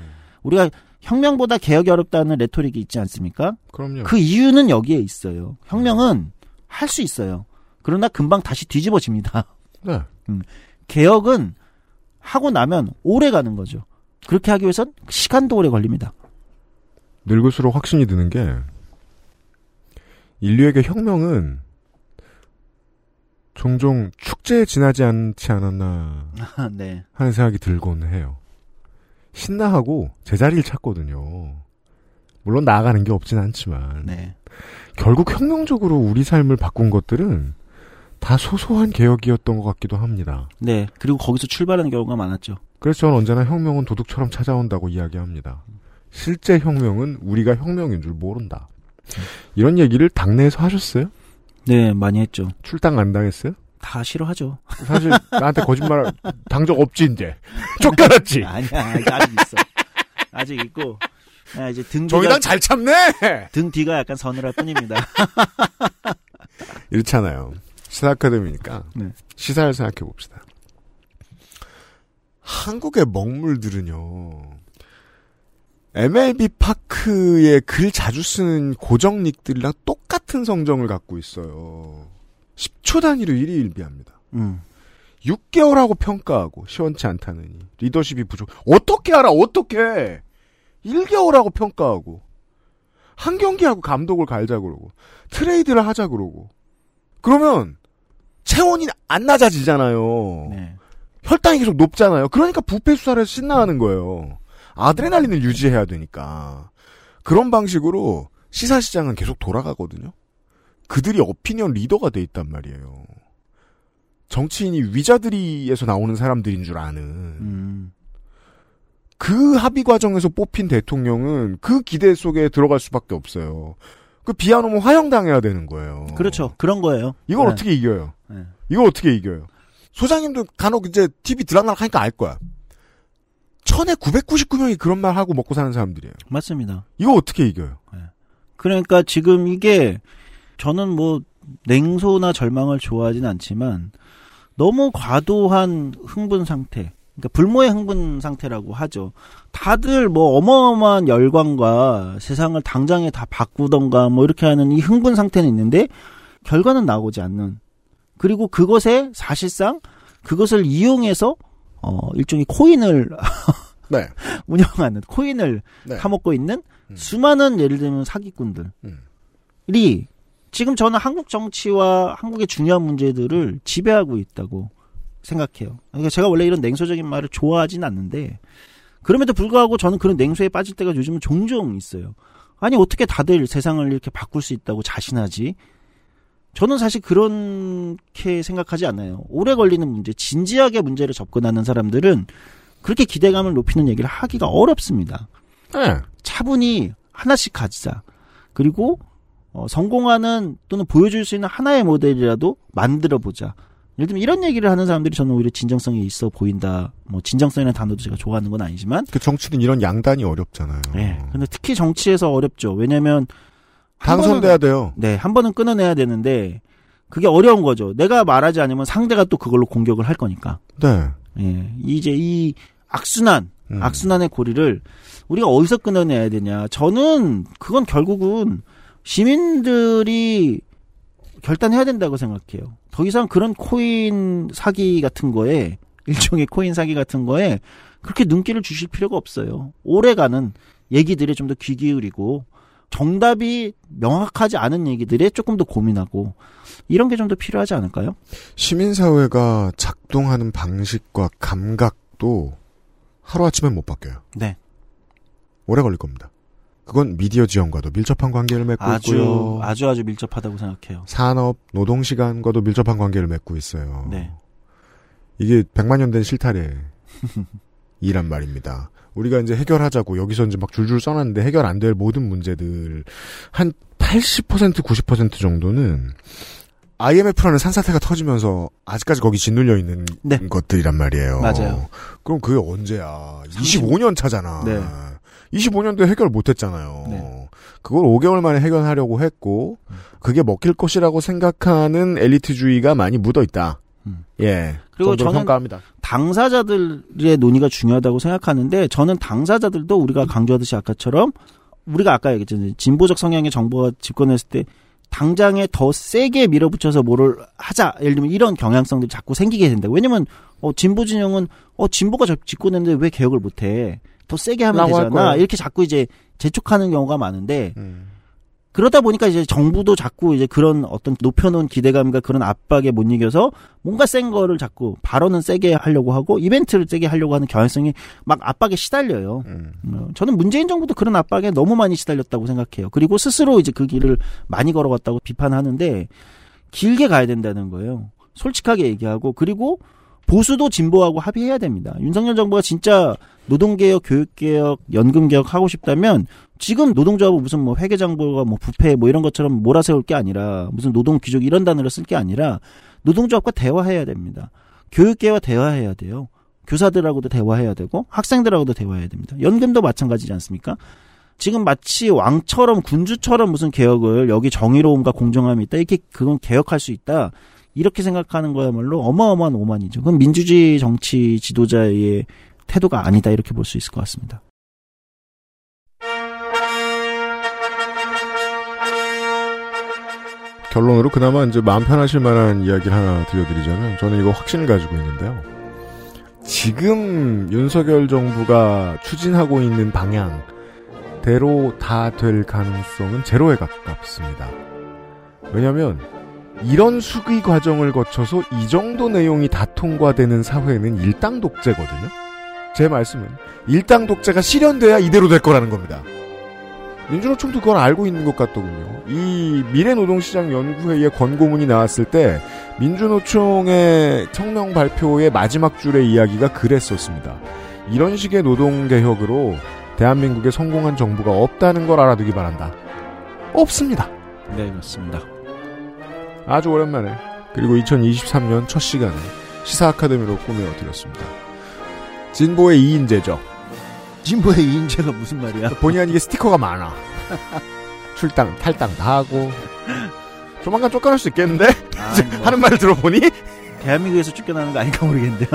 우리가 혁명보다 개혁이 어렵다는 레토릭이 있지 않습니까? 그럼요. 그 이유는 여기에 있어요. 혁명은 할 수 있어요. 그러나 금방 다시 뒤집어집니다. 네. 음, 개혁은 하고 나면 오래 가는 거죠. 그렇게 하기 위해선 시간도 오래 걸립니다. 늙을수록 확신이 드는 게 인류에게 혁명은 종종 축제에 지나지 않지 않았나 네. 하는 생각이 들곤 해요. 신나하고 제자리를 찾거든요. 물론 나아가는 게 없진 않지만 네. 결국 혁명적으로 우리 삶을 바꾼 것들은 다 소소한 개혁이었던 것 같기도 합니다. 네. 그리고 거기서 출발하는 경우가 많았죠. 그래서 저는 언제나 혁명은 도둑처럼 찾아온다고 이야기합니다. 실제 혁명은 우리가 혁명인 줄 모른다. 이런 얘기를 당내에서 하셨어요? 네, 많이 했죠. 출당 안 당했어요? 다 싫어하죠. 사실 나한테 거짓말 당적 없지 이제 쫓겨났지. 아니야, 아직, 있어. 아직 있고. 아, 이제 등 뒤가 정의당 잘 참네. 등 뒤가 약간 서늘할 뿐입니다. 이렇잖아요. 시사 아카데미니까 네. 시사를 생각해 봅시다. 한국의 먹물들은요. MLB 파크에 글 자주 쓰는 고정닉들이랑 똑같은 성정을 갖고 있어요. 10초 단위로 1위 1비합니다. 음. 6개월하고 평가하고 시원치 않다느니 리더십이 부족. 어떻게 알아? 어떻게? 1개월하고 평가하고 한 경기하고 감독을 갈자 그러고 트레이드를 하자 그러고 그러면 체온이 안 낮아지잖아요. 네. 혈당이 계속 높잖아요. 그러니까 부패 수사를 신나하는 거예요. 아드레날린을 유지해야 되니까. 그런 방식으로 시사 시장은 계속 돌아가거든요. 그들이 어피니언 리더가 돼 있단 말이에요. 정치인이 위자드리에서 나오는 사람들인 줄 아는. 음. 그 합의 과정에서 뽑힌 대통령은 그 기대 속에 들어갈 수밖에 없어요. 그 비하놓으면 화형당해야 되는 거예요. 그렇죠. 그런 거예요. 이걸 네. 어떻게 이겨요? 네. 이걸 어떻게 이겨요? 소장님도 간혹 이제 TV 드라마를 하니까 알 거야. 천에 999명이 그런 말 하고 먹고 사는 사람들이에요. 맞습니다. 이거 어떻게 이겨요? 그러니까 지금 이게 저는 뭐 냉소나 절망을 좋아하진 않지만 너무 과도한 흥분 상태. 그러니까 불모의 흥분 상태라고 하죠. 다들 뭐 어마어마한 열광과 세상을 당장에 다 바꾸던가 뭐 이렇게 하는 이 흥분 상태는 있는데 결과는 나오지 않는. 그리고 그것에 사실상 그것을 이용해서 어 일종의 코인을 네. 운영하는 코인을 네. 타먹고 있는 수많은 예를 들면 사기꾼들이 지금 저는 한국 정치와 한국의 중요한 문제들을 지배하고 있다고 생각해요. 그러니까 제가 원래 이런 냉소적인 말을 좋아하진 않는데 그럼에도 불구하고 저는 그런 냉소에 빠질 때가 요즘은 종종 있어요. 아니 어떻게 다들 세상을 이렇게 바꿀 수 있다고 자신하지? 저는 사실 그렇게 생각하지 않아요. 오래 걸리는 문제, 진지하게 문제를 접근하는 사람들은 그렇게 기대감을 높이는 얘기를 하기가 어렵습니다. 네. 차분히 하나씩 가지자. 그리고 어, 성공하는 또는 보여줄 수 있는 하나의 모델이라도 만들어 보자. 예를 들면 이런 얘기를 하는 사람들이 저는 오히려 진정성이 있어 보인다. 뭐 진정성이라는 단어도 제가 좋아하는 건 아니지만 그 정치는 이런 양단이 어렵잖아요. 네. 근데 특히 정치에서 어렵죠. 왜냐면 한 당선돼야 돼요. 네, 한 번은 끊어내야 되는데 그게 어려운 거죠. 내가 말하지 않으면 상대가 또 그걸로 공격을 할 거니까. 네. 예, 이제 이 악순환 음. 악순환의 고리를 우리가 어디서 끊어내야 되냐. 저는 그건 결국은 시민들이 결단해야 된다고 생각해요. 더 이상 그런 코인 사기 같은 거에 일종의 코인 사기 같은 거에 그렇게 눈길을 주실 필요가 없어요. 오래가는 얘기들에 좀 더 귀 기울이고 정답이 명확하지 않은 얘기들에 조금 더 고민하고 이런 게 좀 더 필요하지 않을까요? 시민사회가 작동하는 방식과 감각도 하루아침엔 못 바뀌어요. 네. 오래 걸릴 겁니다. 그건 미디어 지형과도 밀접한 관계를 맺고 아주 있고요. 아주 아주 밀접하다고 생각해요. 산업, 노동 시간과도 밀접한 관계를 맺고 있어요. 네. 이게 100만 년 된 실타래 이란 말입니다. 우리가 이제 해결하자고 여기서 이제 막 줄줄 써놨는데 해결 안 될 모든 문제들 한 80% 90% 정도는 IMF라는 산사태가 터지면서 아직까지 거기 짓눌려 있는 것들이란 말이에요. 맞아요. 그럼 그게 언제야? 25년 차잖아. 네. 25년도에 해결 못 했잖아요. 그걸 5개월 만에 해결하려고 했고, 그게 먹힐 것이라고 생각하는 엘리트주의가 많이 묻어 있다. 예. 그리고 저는 평가합니다. 당사자들의 논의가 중요하다고 생각하는데 저는 당사자들도 우리가 강조하듯이 아까처럼 우리가 아까 얘기했잖아요. 진보적 성향의 정부가 집권했을 때 당장에 더 세게 밀어붙여서 뭐를 하자. 예를 들면 이런 경향성들이 자꾸 생기게 된다. 왜냐면 어 진보 진영은 어 진보가 저- 집권했는데 왜 개혁을 못 해? 더 세게 하면 되잖아. 이렇게 자꾸 이제 재촉하는 경우가 많은데 음. 그러다 보니까 이제 정부도 자꾸 이제 그런 어떤 높여놓은 기대감과 그런 압박에 못 이겨서 뭔가 센 거를 자꾸 발언은 세게 하려고 하고 이벤트를 세게 하려고 하는 경향성이 막 압박에 시달려요. 어, 저는 문재인 정부도 그런 압박에 너무 많이 시달렸다고 생각해요. 그리고 스스로 이제 그 길을 많이 걸어갔다고 비판하는데 길게 가야 된다는 거예요. 솔직하게 얘기하고 그리고 보수도 진보하고 합의해야 됩니다. 윤석열 정부가 진짜 노동개혁, 교육개혁, 연금개혁 하고 싶다면 지금 노동조합은 무슨 뭐 회계장부가 뭐 부패 뭐 이런 것처럼 몰아세울 게 아니라 무슨 노동귀족 이런 단어를 쓸 게 아니라 노동조합과 대화해야 됩니다. 교육계와 대화해야 돼요. 교사들하고도 대화해야 되고 학생들하고도 대화해야 됩니다. 연금도 마찬가지지 않습니까? 지금 마치 왕처럼 군주처럼 무슨 개혁을 여기 정의로움과 공정함이 있다 이렇게 그건 개혁할 수 있다 이렇게 생각하는 거야말로 어마어마한 오만이죠. 그건 민주주의 정치 지도자의 태도가 아니다 이렇게 볼 수 있을 것 같습니다. 결론으로 그나마 이제 마음 편하실 만한 이야기를 하나 들려드리자면 저는 이거 확신을 가지고 있는데요. 지금 윤석열 정부가 추진하고 있는 방향대로 다 될 가능성은 제로에 가깝습니다. 왜냐하면 이런 수기 과정을 거쳐서 이 정도 내용이 다 통과되는 사회는 일당 독재거든요. 제 말씀은 일당 독재가 실현돼야 이대로 될 거라는 겁니다. 민주노총도 그걸 알고 있는 것 같더군요. 이 미래노동시장 연구회의의 권고문이 나왔을 때 민주노총의 성명 발표의 마지막 줄의 이야기가 그랬었습니다. 이런 식의 노동개혁으로 대한민국에 성공한 정부가 없다는 걸 알아두기 바란다. 없습니다. 네, 맞습니다. 아주 오랜만에 그리고 2023년 첫 시간에 시사 아카데미로 꾸며드렸습니다. 진보의 이인재죠. 진보의 이인재가 무슨 말이야? 본의 아니게 스티커가 많아. 출당, 탈당 다 하고. 조만간 쫓겨날 수 있겠는데? 뭐. 하는 말을 들어보니? 대한민국에서 쫓겨나는 거 아닌가 모르겠는데요.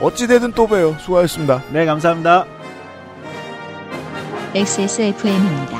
어찌되든 또 봬요. 수고하셨습니다. 네, 감사합니다. XSFM입니다.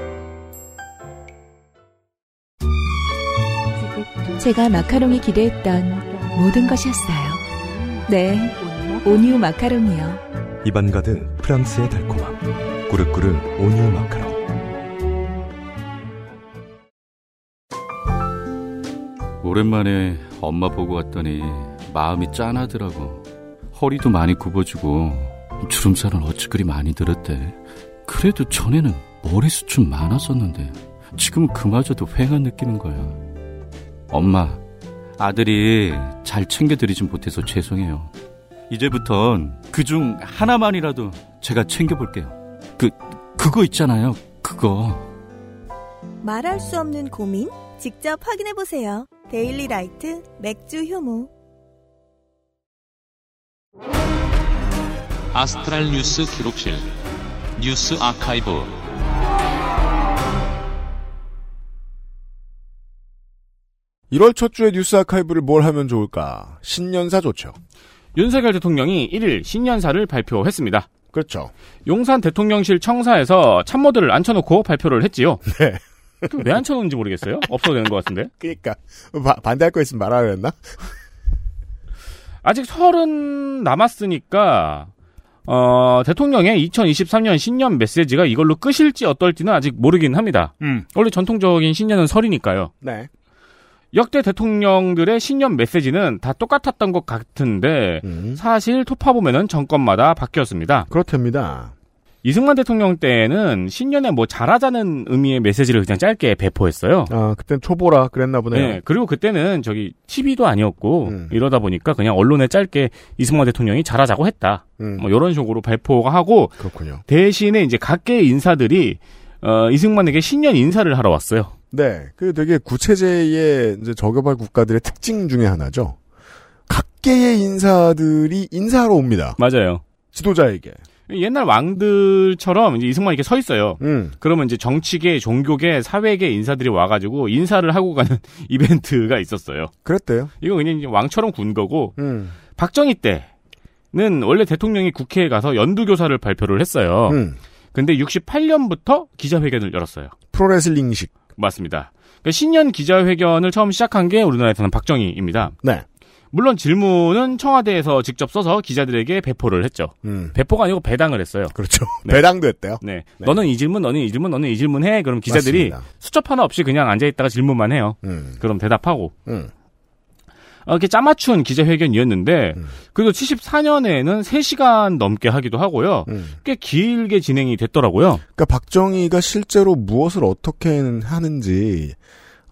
제가 마카롱이 기대했던 모든 것이었어요. 네, 온유 마카롱이요. 입안 가득 프랑스의 달콤함. 꾸르꾸르 온유 마카롱. 오랜만에 엄마 보고 왔더니 마음이 짠하더라고. 허리도 많이 굽어지고 주름살은 어찌 그리 많이 들었대. 그래도 전에는 머리숱은 많았었는데 지금 그마저도 휑한 느낌인 거야. 엄마, 아들이 잘 챙겨드리진 못해서 죄송해요. 이제부턴 그 중 하나만이라도 제가 챙겨볼게요. 그, 그거 있잖아요. 그거. 말할 수 없는 고민? 직접 확인해보세요. 데일리 라이트 맥주 효모. 아스트랄 뉴스 기록실 뉴스 아카이브 1월 첫 주에 뉴스 아카이브를 뭘 하면 좋을까? 신년사 좋죠. 윤석열 대통령이 1일 신년사를 발표했습니다. 그렇죠. 용산 대통령실 청사에서 참모들을 앉혀놓고 발표를 했지요. 네. 왜 앉혀놓은지 모르겠어요. 없어도 되는 것 같은데. 그니까. 바, 반대할 거 있으면 말하려 했나? 아직 설은 남았으니까 어, 대통령의 2023년 신년 메시지가 이걸로 끝일지 어떨지는 아직 모르긴 합니다. 음. 원래 전통적인 신년은 설이니까요. 네. 역대 대통령들의 신년 메시지는 다 똑같았던 것 같은데 음. 사실 토파 보면은 정권마다 바뀌었습니다. 그렇답니다. 이승만 대통령 때에는 신년에 뭐 잘하자는 의미의 메시지를 그냥 짧게 배포했어요. 아, 그땐 초보라 그랬나 보네요. 네, 그리고 그때는 저기 TV도 아니었고 음. 이러다 보니까 그냥 언론에 짧게 이승만 대통령이 잘하자고 했다. 음. 뭐 이런 식으로 발표가 하고 그렇군요. 대신에 이제 각계 인사들이 어, 이승만에게 신년 인사를 하러 왔어요. 네. 그 되게 구체제의 이제 저개발 국가들의 특징 중에 하나죠. 각계의 인사들이 인사하러 옵니다. 맞아요. 지도자에게. 옛날 왕들처럼 이제 이승만 이렇게 서 있어요. 음. 그러면 이제 정치계, 종교계, 사회계 인사들이 와가지고 인사를 하고 가는 이벤트가 있었어요. 그랬대요. 이거 그냥 왕처럼 군 거고 음. 박정희 때는 원래 대통령이 국회에 가서 연두교사를 발표를 했어요. 음. 근데 68년부터 기자회견을 열었어요. 프로레슬링식. 맞습니다. 그러니까 신년 기자회견을 처음 시작한 게 우리나라에서는 박정희입니다. 네. 물론 질문은 청와대에서 직접 써서 기자들에게 배포를 했죠. 음. 배포가 아니고 배당을 했어요. 그렇죠. 네. 배당도 했대요. 네. 너는 이 질문, 너는 이 질문, 너는 이 질문 해. 그럼 기자들이 맞습니다. 수첩 하나 없이 그냥 앉아 있다가 질문만 해요. 음. 그럼 대답하고. 음. 어, 이렇게 짜맞춘 기자회견이었는데, 음. 그래도 74년에는 3시간 넘게 하기도 하고요. 음. 꽤 길게 진행이 됐더라고요. 그러니까 박정희가 실제로 무엇을 어떻게 하는지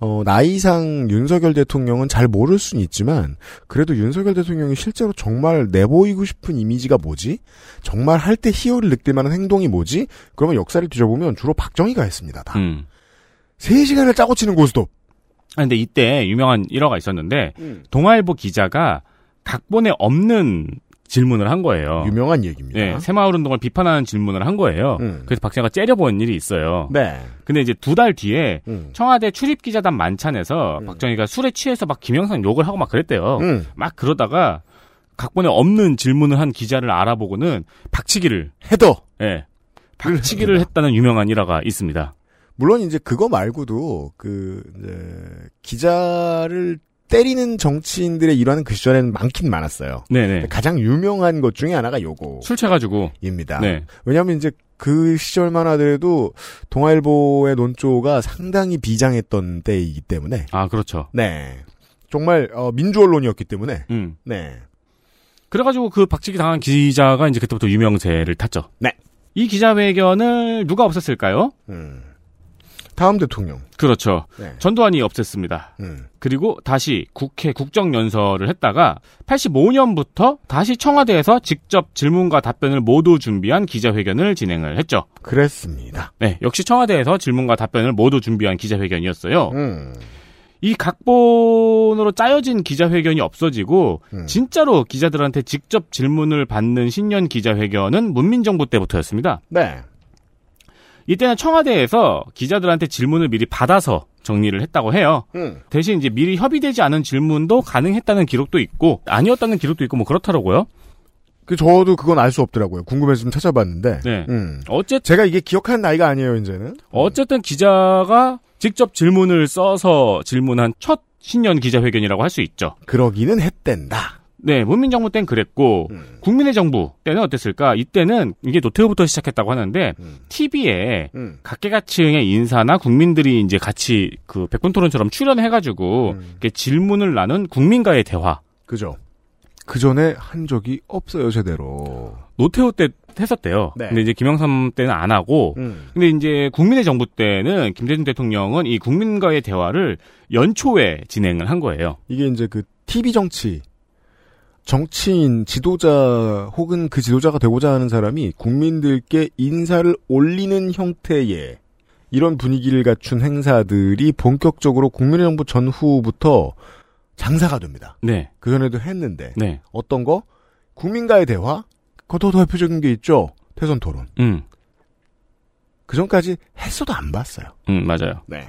어, 나이상 윤석열 대통령은 잘 모를 수는 있지만 그래도 윤석열 대통령이 실제로 정말 내보이고 싶은 이미지가 뭐지? 정말 할 때 희열을 느낄 만한 행동이 뭐지? 그러면 역사를 뒤져보면 주로 박정희가 했습니다. 다. 음. 3시간을 짜고 치는 고스톱. 아, 근데 이때 유명한 일화가 있었는데, 음. 동아일보 기자가 각본에 없는 질문을 한 거예요. 유명한 얘기입니다. 네, 새마을 운동을 비판하는 질문을 한 거예요. 음. 그래서 박정희가 째려본 일이 있어요. 네. 근데 이제 두 달 뒤에 음. 청와대 출입 기자단 만찬에서 박정희가 술에 취해서 막 김영삼 욕을 하고 막 그랬대요. 음. 막 그러다가 각본에 없는 질문을 한 기자를 알아보고는 박치기를 해도 예. 박치기를 했다는 유명한 일화가 있습니다. 물론 이제 그거 말고도 그 이제 기자를 때리는 정치인들의 일화는 그 시절에는 많긴 많았어요. 네네. 가장 유명한 것 중에 하나가 요거. 술 취해가지고. 입니다. 네. 왜냐하면 이제 그 시절만 하더라도 동아일보의 논조가 상당히 비장했던 때이기 때문에. 아 그렇죠. 네. 정말 어, 민주 언론이었기 때문에. 음. 네. 그래가지고 그 박치기 당한 기자가 이제 그때부터 유명세를 탔죠. 네. 이 기자회견을 누가 없앴을까요? 음. 다음 대통령. 그렇죠. 네. 전두환이 없앴습니다. 음. 그리고 다시 국회 국정연설을 했다가 85년부터 다시 청와대에서 직접 질문과 답변을 모두 준비한 기자회견을 진행을 했죠. 그랬습니다. 네, 역시 청와대에서 질문과 답변을 모두 준비한 기자회견이었어요. 음. 이 각본으로 짜여진 기자회견이 없어지고 음. 진짜로 기자들한테 직접 질문을 받는 신년 기자회견은 문민정부 때부터였습니다. 네. 이때는 청와대에서 기자들한테 질문을 미리 받아서 정리를 했다고 해요. 음. 대신 이제 미리 협의되지 않은 질문도 가능했다는 기록도 있고 아니었다는 기록도 있고 뭐 그렇더라고요. 그 저도 그건 알 수 없더라고요. 궁금해서 좀 찾아봤는데. 네. 음. 어쨌든 제가 이게 기억하는 나이가 아니에요, 이제는. 어쨌든 기자가 직접 질문을 써서 질문한 첫 신년 기자회견이라고 할 수 있죠. 그러기는 했댄다. 네, 문민정부 땐 그랬고 음. 국민의 정부 때는 어땠을까? 이때는 이게 노태우부터 시작했다고 하는데 TV에 음. 각계각층의 인사나 국민들이 이제 같이 그 백분 토론처럼 출연해가지고 이렇게 질문을 나눈 국민과의 대화. 그죠. 그 전에 한 적이 없어요, 제대로. 노태우 때 했었대요. 네. 근데 이제 김영삼 때는 안 하고, 음. 근데 이제 국민의 정부 때는 김대중 대통령은 이 국민과의 대화를 연초에 진행을 한 거예요. 이게 이제 그 TV 정치, 정치인, 지도자 혹은 그 지도자가 되고자 하는 사람이 국민들께 인사를 올리는 형태의 이런 분위기를 갖춘 행사들이 본격적으로 국민의 정부 전후부터 장사가 됩니다. 네. 그 전에도 했는데 네. 어떤 거 국민과의 대화, 그것도 더 대표적인 게 있죠. 대선 토론. 음. 그 전까지 했어도 안 봤어요. 음, 맞아요. 네.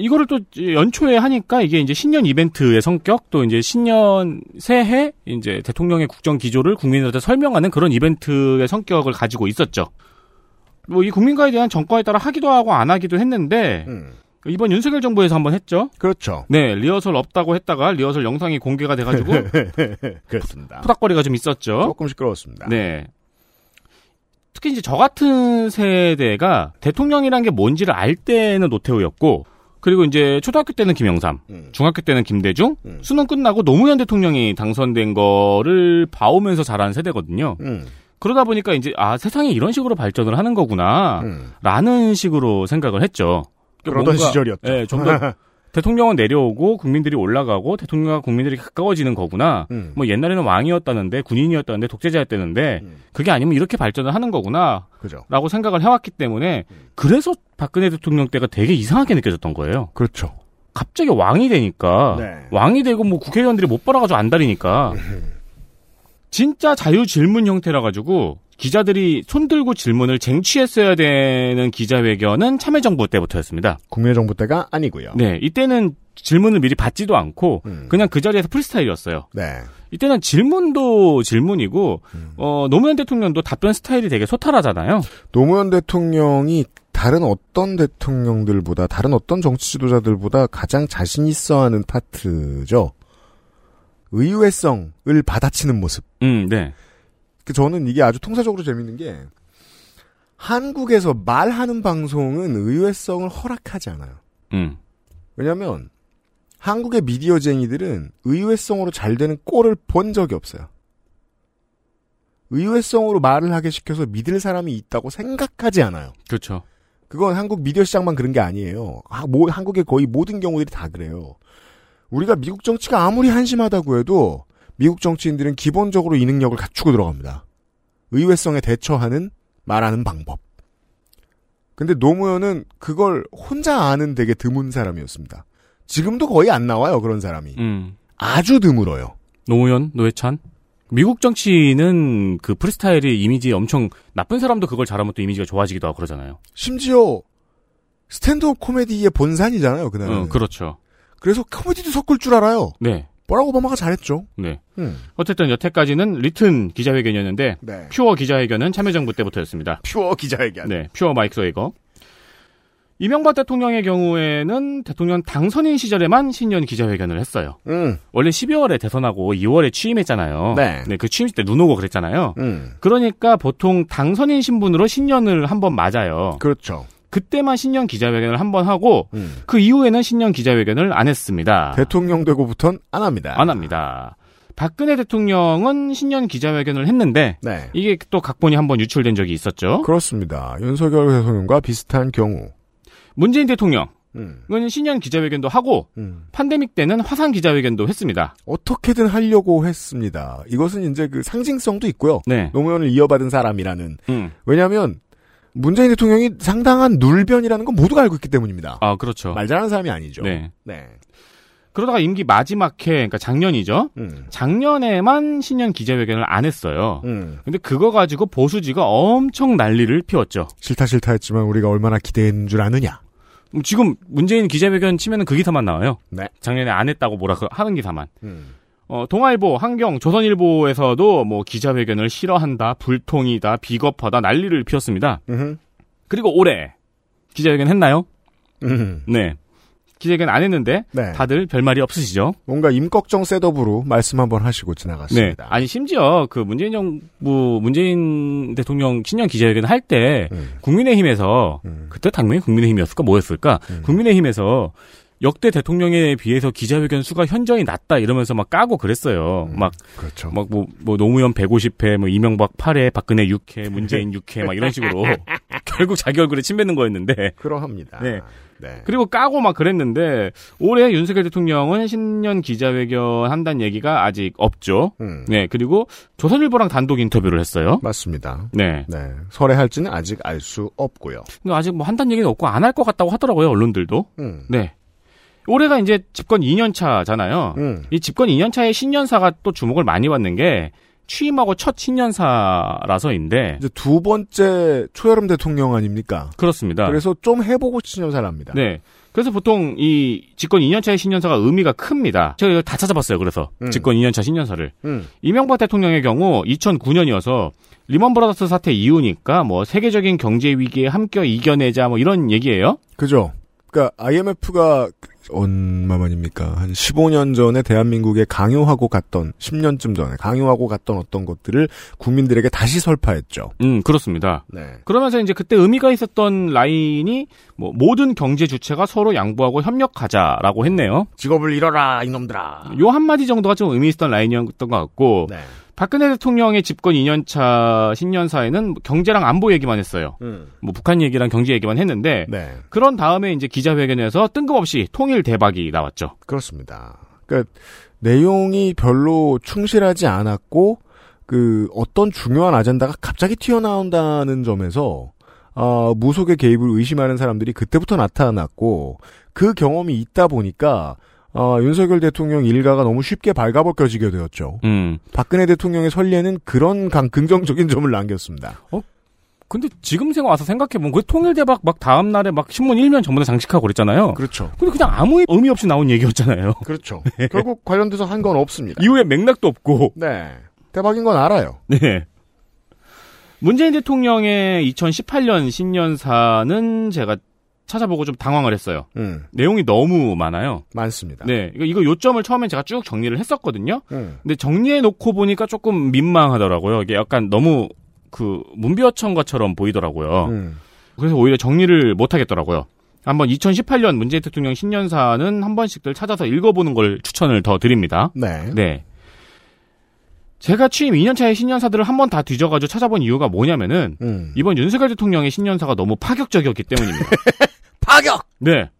이거를 또 연초에 하니까 이게 이제 신년 이벤트의 성격 또 이제 신년 새해 이제 대통령의 국정 기조를 국민들한테 설명하는 그런 이벤트의 성격을 가지고 있었죠. 뭐 이 국민과에 대한 정과에 따라 하기도 하고 안 하기도 했는데 이번 윤석열 정부에서 한번 했죠. 그렇죠. 네, 리허설 없다고 했다가 리허설 영상이 공개가 돼가지고 그렇습니다. 푸닥거리가 좀 있었죠. 조금 시끄러웠습니다. 네. 특히 이제 저 같은 세대가 대통령이란 게 뭔지를 알 때는 노태우였고, 그리고 이제 초등학교 때는 김영삼, 중학교 때는 김대중, 수능 끝나고 노무현 대통령이 당선된 거를 봐오면서 자란 세대거든요. 음. 그러다 보니까 이제 아 세상이 이런 식으로 발전을 하는 거구나, 라는 식으로 생각을 했죠. 그러던 시절이었죠. 네, 좀더 대통령은 내려오고 국민들이 올라가고 대통령과 국민들이 가까워지는 거구나. 음. 뭐 옛날에는 왕이었다는데 군인이었다는데 독재자였다는데 그게 아니면 이렇게 발전을 하는 거구나. 그죠. 라고 생각을 해왔기 때문에 그래서 박근혜 대통령 때가 되게 이상하게 느껴졌던 거예요. 그렇죠. 갑자기 왕이 되니까 네. 왕이 되고 뭐 국회의원들이 못 빨아가지고 안달이니까 진짜 자유 질문 형태라 가지고 기자들이 손들고 질문을 쟁취했어야 되는 기자회견은 참여정부 때부터였습니다. 국민의 정부 때가 아니고요. 네, 이때는 질문을 미리 받지도 않고 음. 그냥 그 자리에서 프리스타일이었어요. 네. 이때는 질문도 질문이고 음. 어, 노무현 대통령도 답변 스타일이 되게 소탈하잖아요. 노무현 대통령이 다른 어떤 대통령들보다 다른 어떤 정치 지도자들보다 가장 자신 있어 하는 파트죠. 의외성을 받아치는 모습. 음, 네. 그 저는 이게 아주 통사적으로 재밌는 게 한국에서 말하는 방송은 의외성을 허락하지 않아요. 음. 왜냐하면 한국의 미디어쟁이들은 의외성으로 잘 되는 꼴을 본 적이 없어요. 의외성으로 말을 하게 시켜서 믿을 사람이 있다고 생각하지 않아요. 그렇죠. 그건 한국 미디어 시장만 그런 게 아니에요. 아, 뭐, 한국의 거의 모든 경우들이 다 그래요. 우리가 미국 정치가 아무리 한심하다고 해도 미국 정치인들은 기본적으로 이 능력을 갖추고 들어갑니다. 의외성에 대처하는 말하는 방법. 근데 노무현은 그걸 혼자 아는 되게 드문 사람이었습니다. 지금도 거의 안 나와요, 그런 사람이. 음. 아주 드물어요. 노무현, 노회찬. 미국 정치는 그 프리스타일이 이미지 엄청 나쁜 사람도 그걸 잘하면 또 이미지가 좋아지기도 하고 그러잖아요. 심지어 stand-up 코미디의 본산이잖아요, 그 나라는. 어, 그렇죠. 그래서 코미디도 섞을 줄 알아요. 네. 버락 오바마가 잘했죠. 네. 음. 어쨌든 여태까지는 written 기자회견이었는데 네. pure 기자회견은 참여정부 때부터였습니다. pure 기자회견. 네, pure 마이크 웨이거. 이명박 대통령의 경우에는 대통령 당선인 시절에만 신년 기자회견을 했어요. 음. 원래 12월에 대선하고 2월에 취임했잖아요. 네. 그 취임식 때눈 오고 그랬잖아요. 음. 그러니까 보통 당선인 신분으로 신년을 한 번 맞아요. 그렇죠. 그때만 신년 기자회견을 한 번 하고 음. 그 이후에는 신년 기자회견을 안 했습니다. 대통령 되고부터는 안 합니다. 안 합니다. 박근혜 대통령은 신년 기자회견을 했는데 네. 이게 또 각본이 한 번 유출된 적이 있었죠. 그렇습니다. 윤석열 대통령과 비슷한 경우. 문재인 대통령은 음. 신년 기자회견도 하고 음. 팬데믹 때는 화상 기자회견도 했습니다. 어떻게든 하려고 했습니다. 이것은 이제 그 상징성도 있고요. 네. 노무현을 이어받은 사람이라는. 음. 왜냐하면 문재인 대통령이 상당한 눌변이라는 건 모두가 알고 있기 때문입니다. 아, 그렇죠. 말 잘하는 사람이 아니죠. 네. 네. 그러다가 임기 마지막 해, 그러니까 작년이죠. 음. 작년에만 신년 기자회견을 안 했어요. 음. 근데 그거 가지고 보수지가 엄청 난리를 피웠죠. 싫다 싫다 했지만 우리가 얼마나 기대했는 줄 아느냐. 음, 지금 문재인 기자회견 치면은 그 기사만 나와요. 네. 작년에 안 했다고 뭐라 그- 하는 기사만. 음. 어, 동아일보, 한경, 조선일보에서도 뭐 기자회견을 싫어한다, 불통이다, 비겁하다 난리를 피웠습니다. 음흠. 그리고 올해 기자회견 했나요? 음. 네. 기자회견 안 했는데 네. 다들 별말이 없으시죠? 뭔가 임꺽정 셋업으로 말씀 한번 하시고 네. 지나갔습니다. 아니 심지어 그 문재인 정부 문재인 대통령 신년 기자회견 할때 음. 국민의힘에서 그때 당명이 국민의힘이었을까 뭐였을까? 국민의힘에서 역대 대통령에 비해서 기자회견 수가 현저히 낮다 이러면서 막 까고 그랬어요. 막 그렇죠. 막 뭐 뭐 노무현 150회, 뭐 이명박 8회, 박근혜 6회, 문재인 6회 막 이런 식으로 결국 자기 얼굴에 침 뱉는 거였는데. 그러합니다. 네. 네. 그리고 까고 막 그랬는데 올해 윤석열 대통령은 신년 기자회견 한다는 얘기가 아직 없죠. 음. 네. 그리고 조선일보랑 단독 인터뷰를 했어요. 맞습니다. 네. 네. 설레할지는 아직 알 수 없고요. 근데 아직 뭐 한다는 얘기는 없고 안 할 것 같다고 하더라고요, 언론들도. 음. 네. 올해가 이제 집권 2년 차잖아요. 음. 이 집권 2년 차의 신년사가 또 주목을 많이 받는 게 취임하고 첫 신년사라서인데 이제 두 번째 초여름 대통령 아닙니까? 그렇습니다. 그래서 좀 해보고 신년사랍니다. 네. 그래서 보통 이 집권 2년차의 신년사가 의미가 큽니다. 제가 이걸 다 찾아봤어요. 그래서 음. 집권 2년차 신년사를. 음. 이명박 대통령의 경우 2009년이어서 리먼 브라더스 사태 이후니까 뭐 세계적인 경제 위기에 함께 이겨내자 뭐 이런 얘기예요. 그죠. 그러니까 IMF가 얼마만입니까? 한 15년 전에 대한민국에 강요하고 갔던 10년쯤 전에 강요하고 갔던 어떤 것들을 국민들에게 다시 설파했죠. 음, 그렇습니다. 네. 그러면서 이제 그때 의미가 있었던 라인이 뭐 모든 경제 주체가 서로 양보하고 협력하자라고 했네요. 직업을 잃어라 이놈들아. 요 한마디 정도가 좀 의미 있었던 라인이었던 것 같고 네. 박근혜 대통령의 집권 2년차 신년사에는 경제랑 안보 얘기만 했어요. 음. 뭐 북한 얘기랑 경제 얘기만 했는데 네. 그런 다음에 이제 기자회견에서 뜬금없이 통일 대박이 나왔죠. 그렇습니다. 그러니까 내용이 별로 충실하지 않았고 그 어떤 중요한 아젠다가 갑자기 튀어나온다는 점에서 아, 무속의 개입을 의심하는 사람들이 그때부터 나타났고 그 경험이 있다 보니까 어, 윤석열 대통령 일가가 너무 쉽게 발가벗겨지게 되었죠. 음. 박근혜 대통령의 설례는 그런 강, 긍정적인 점을 남겼습니다. 근데 지금 생각 와서 생각해보면 그 통일 대박 막 다음 날에 막 신문 일면 전부 다 장식하고 그랬잖아요. 그렇죠. 근데 그냥 아무 의미 없이 나온 얘기였잖아요. 그렇죠. 결국 관련돼서 한 건 없습니다. 이후에 맥락도 없고. 네. 대박인 건 알아요. 네. 문재인 대통령의 2018년 신년사는 제가 찾아보고 좀 당황을 했어요. 음, 내용이 너무 많아요. 많습니다. 네. 이거, 이거 요점을 처음엔 제가 쭉 정리를 했었거든요. 음. 근데 정리해 놓고 보니까 조금 민망하더라고요. 이게 약간 너무 그 문비어천가처럼 보이더라고요. 음. 그래서 오히려 정리를 못 하겠더라고요. 한번 2018년 문재인 대통령 신년사는 한 번씩들 찾아서 읽어보는 걸 추천을 더 드립니다. 네. 네. 제가 취임 2년차의 신년사들을 한 번 다 뒤져가지고 찾아본 이유가 뭐냐면은 음. 이번 윤석열 대통령의 신년사가 너무 파격적이었기 때문입니다. 파격! 네.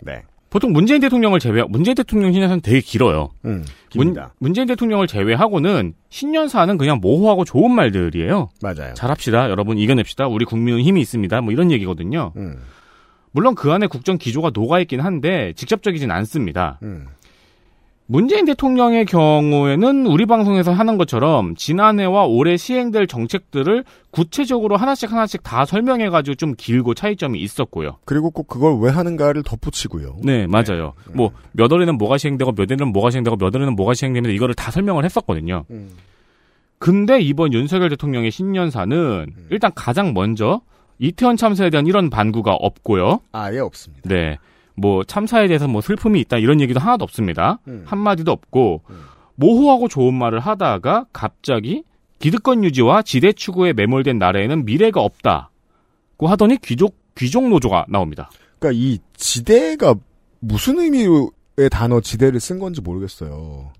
네. 보통 문재인 대통령을 제외, 문재인 대통령 신년사는 되게 길어요. 음, 문, 깁니다. 문재인 대통령을 제외하고는 신년사는 그냥 모호하고 좋은 말들이에요. 맞아요. 잘합시다. 여러분 이겨냅시다. 우리 국민은 힘이 있습니다. 뭐 이런 얘기거든요. 음, 물론 그 안에 국정 기조가 녹아 있긴 한데 직접적이진 않습니다. 음. 문재인 대통령의 경우에는 우리 방송에서 하는 것처럼 지난해와 올해 시행될 정책들을 구체적으로 하나씩 하나씩 다 설명해가지고 좀 길고 차이점이 있었고요. 그리고 꼭 그걸 왜 하는가를 덧붙이고요. 네, 맞아요. 뭐, 몇 월에는 뭐가 시행되고, 몇 월에는 뭐가 시행되고, 몇 월에는 뭐가 시행되면서 이거를 다 설명을 했었거든요. 음. 근데 이번 윤석열 대통령의 신년사는 일단 가장 먼저 이태원 참사에 대한 이런 반구가 없고요. 아예 없습니다. 네. 뭐 참사에 대해서 뭐 슬픔이 있다 이런 얘기도 하나도 없습니다. 음. 한마디도 없고 모호하고 좋은 말을 하다가 갑자기 기득권 유지와 지대 추구에 매몰된 나라에는 미래가 없다고 하더니 귀족 귀족 노조가 나옵니다. 그러니까 이 지대가 무슨 의미의 단어 지대를 쓴 건지 모르겠어요.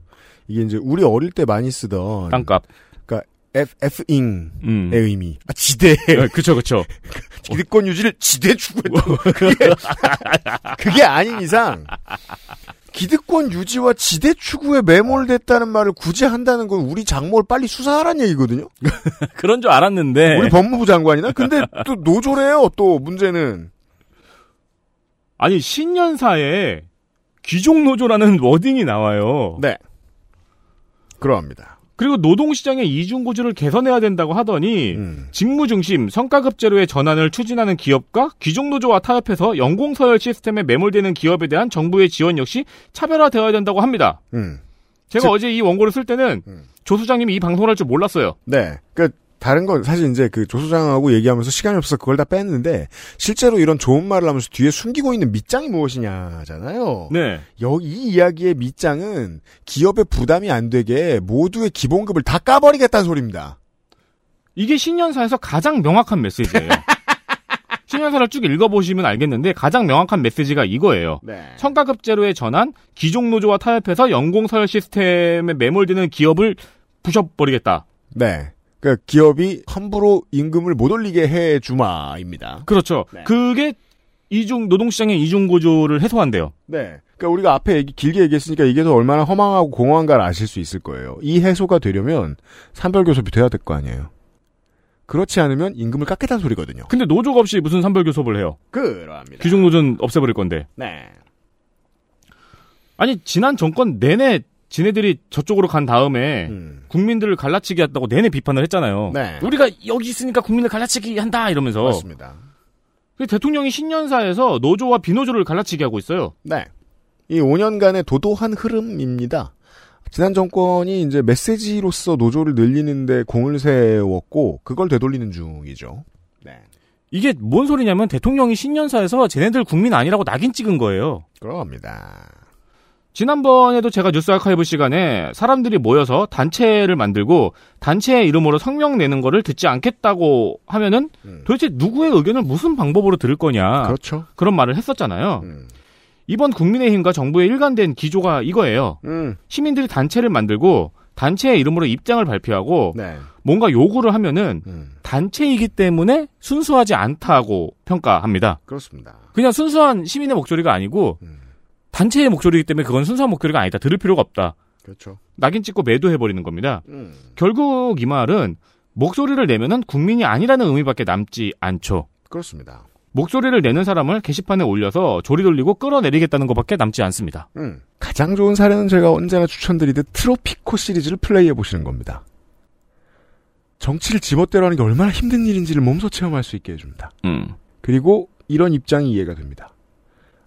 이게 이제 우리 어릴 때 많이 쓰던 땅값. F F잉의 음. 의미. 아 지대. 네, 그쵸 그쵸. 기득권 유지를 지대 추구했다. 그게, 그게 아닌 이상 기득권 유지와 지대 추구에 매몰됐다는 말을 굳이 한다는 건 우리 장모를 빨리 수사하라는 얘기거든요. 그런 줄 알았는데 우리 법무부 장관이나 근데 또 노조래요. 또 문제는 아니 신년사에 귀족 노조라는 워딩이 나와요. 네. 그러합니다. 그리고 노동시장의 이중구조를 개선해야 된다고 하더니 음. 직무중심 성과급제로의 전환을 추진하는 기업과 귀족노조와 타협해서 연공서열 시스템에 매몰되는 기업에 대한 정부의 지원 역시 차별화되어야 된다고 합니다. 음. 제가 즉- 어제 이 원고를 쓸 때는 조 수장님이 이 방송을 할 줄 몰랐어요. 네. 그 다른 건 사실 이제 그 조수장하고 얘기하면서 시간이 없어서 그걸 다 뺐는데 실제로 이런 좋은 말을 하면서 뒤에 숨기고 있는 밑장이 무엇이냐잖아요. 네. 여기 이 이야기의 밑장은 기업의 부담이 안 되게 모두의 기본급을 다 까버리겠다는 소리입니다. 이게 신년사에서 가장 명확한 메시지예요. 신년사를 쭉 읽어보시면 알겠는데 가장 명확한 메시지가 이거예요. 네. 성과급제로의 전환, 기종 노조와 타협해서 연공서열 시스템에 매몰되는 기업을 부셔버리겠다. 네. 그러니까 기업이 함부로 임금을 못 올리게 해 주마입니다. 그렇죠. 그게 이중 노동시장의 이중 구조를 해소한대요. 네. 그러니까 우리가 앞에 얘기, 길게 얘기했으니까 이게 더 얼마나 허망하고 공허한가를 아실 수 있을 거예요. 이 해소가 되려면 산별교섭이 돼야 될 거 아니에요. 그렇지 않으면 임금을 깎겠다는 소리거든요. 근데 노조가 없이 무슨 산별교섭을 해요? 그러합니다. 규정 노조는 없애버릴 건데. 네. 아니 지난 정권 내내 지네들이 저쪽으로 간 다음에 국민들을 갈라치기 했다고 내내 비판을 했잖아요. 음. 네. 우리가 여기 있으니까 국민을 갈라치기 한다 이러면서. 맞습니다. 근데 대통령이 신년사에서 노조와 비노조를 갈라치기 하고 있어요. 네. 이 5년간의 도도한 흐름입니다. 지난 정권이 이제 메시지로서 노조를 늘리는데 공을 세웠고 그걸 되돌리는 중이죠. 이게 뭔 소리냐면 대통령이 신년사에서 쟤네들 국민 아니라고 낙인 찍은 거예요. 그럽니다. 지난번에도 제가 뉴스 아카이브 시간에 사람들이 모여서 단체를 만들고 단체의 이름으로 성명 내는 거를 듣지 않겠다고 하면은 도대체 누구의 의견을 무슨 방법으로 들을 거냐. 음. 그렇죠. 그런 말을 했었잖아요. 이번 국민의힘과 정부의 일관된 기조가 이거예요. 음. 시민들이 단체를 만들고 단체의 이름으로 입장을 발표하고 네. 뭔가 요구를 하면은 음. 단체이기 때문에 순수하지 않다고 평가합니다. 그렇습니다. 그냥 순수한 시민의 목소리가 아니고 단체의 목소리이기 때문에 그건 순수한 목소리가 아니다. 들을 필요가 없다. 그렇죠. 낙인 찍고 매도해버리는 겁니다. 음. 결국 이 말은 목소리를 내면은 국민이 아니라는 의미밖에 남지 않죠. 그렇습니다. 목소리를 내는 사람을 게시판에 올려서 조리 돌리고 끌어내리겠다는 것밖에 남지 않습니다. 음. 가장 좋은 사례는 제가 언제나 추천드리듯 트로피코 시리즈를 플레이해 보시는 겁니다. 정치를 지멋대로 하는 게 얼마나 힘든 일인지를 몸소 체험할 수 있게 해줍니다. 음. 그리고 이런 입장이 이해가 됩니다.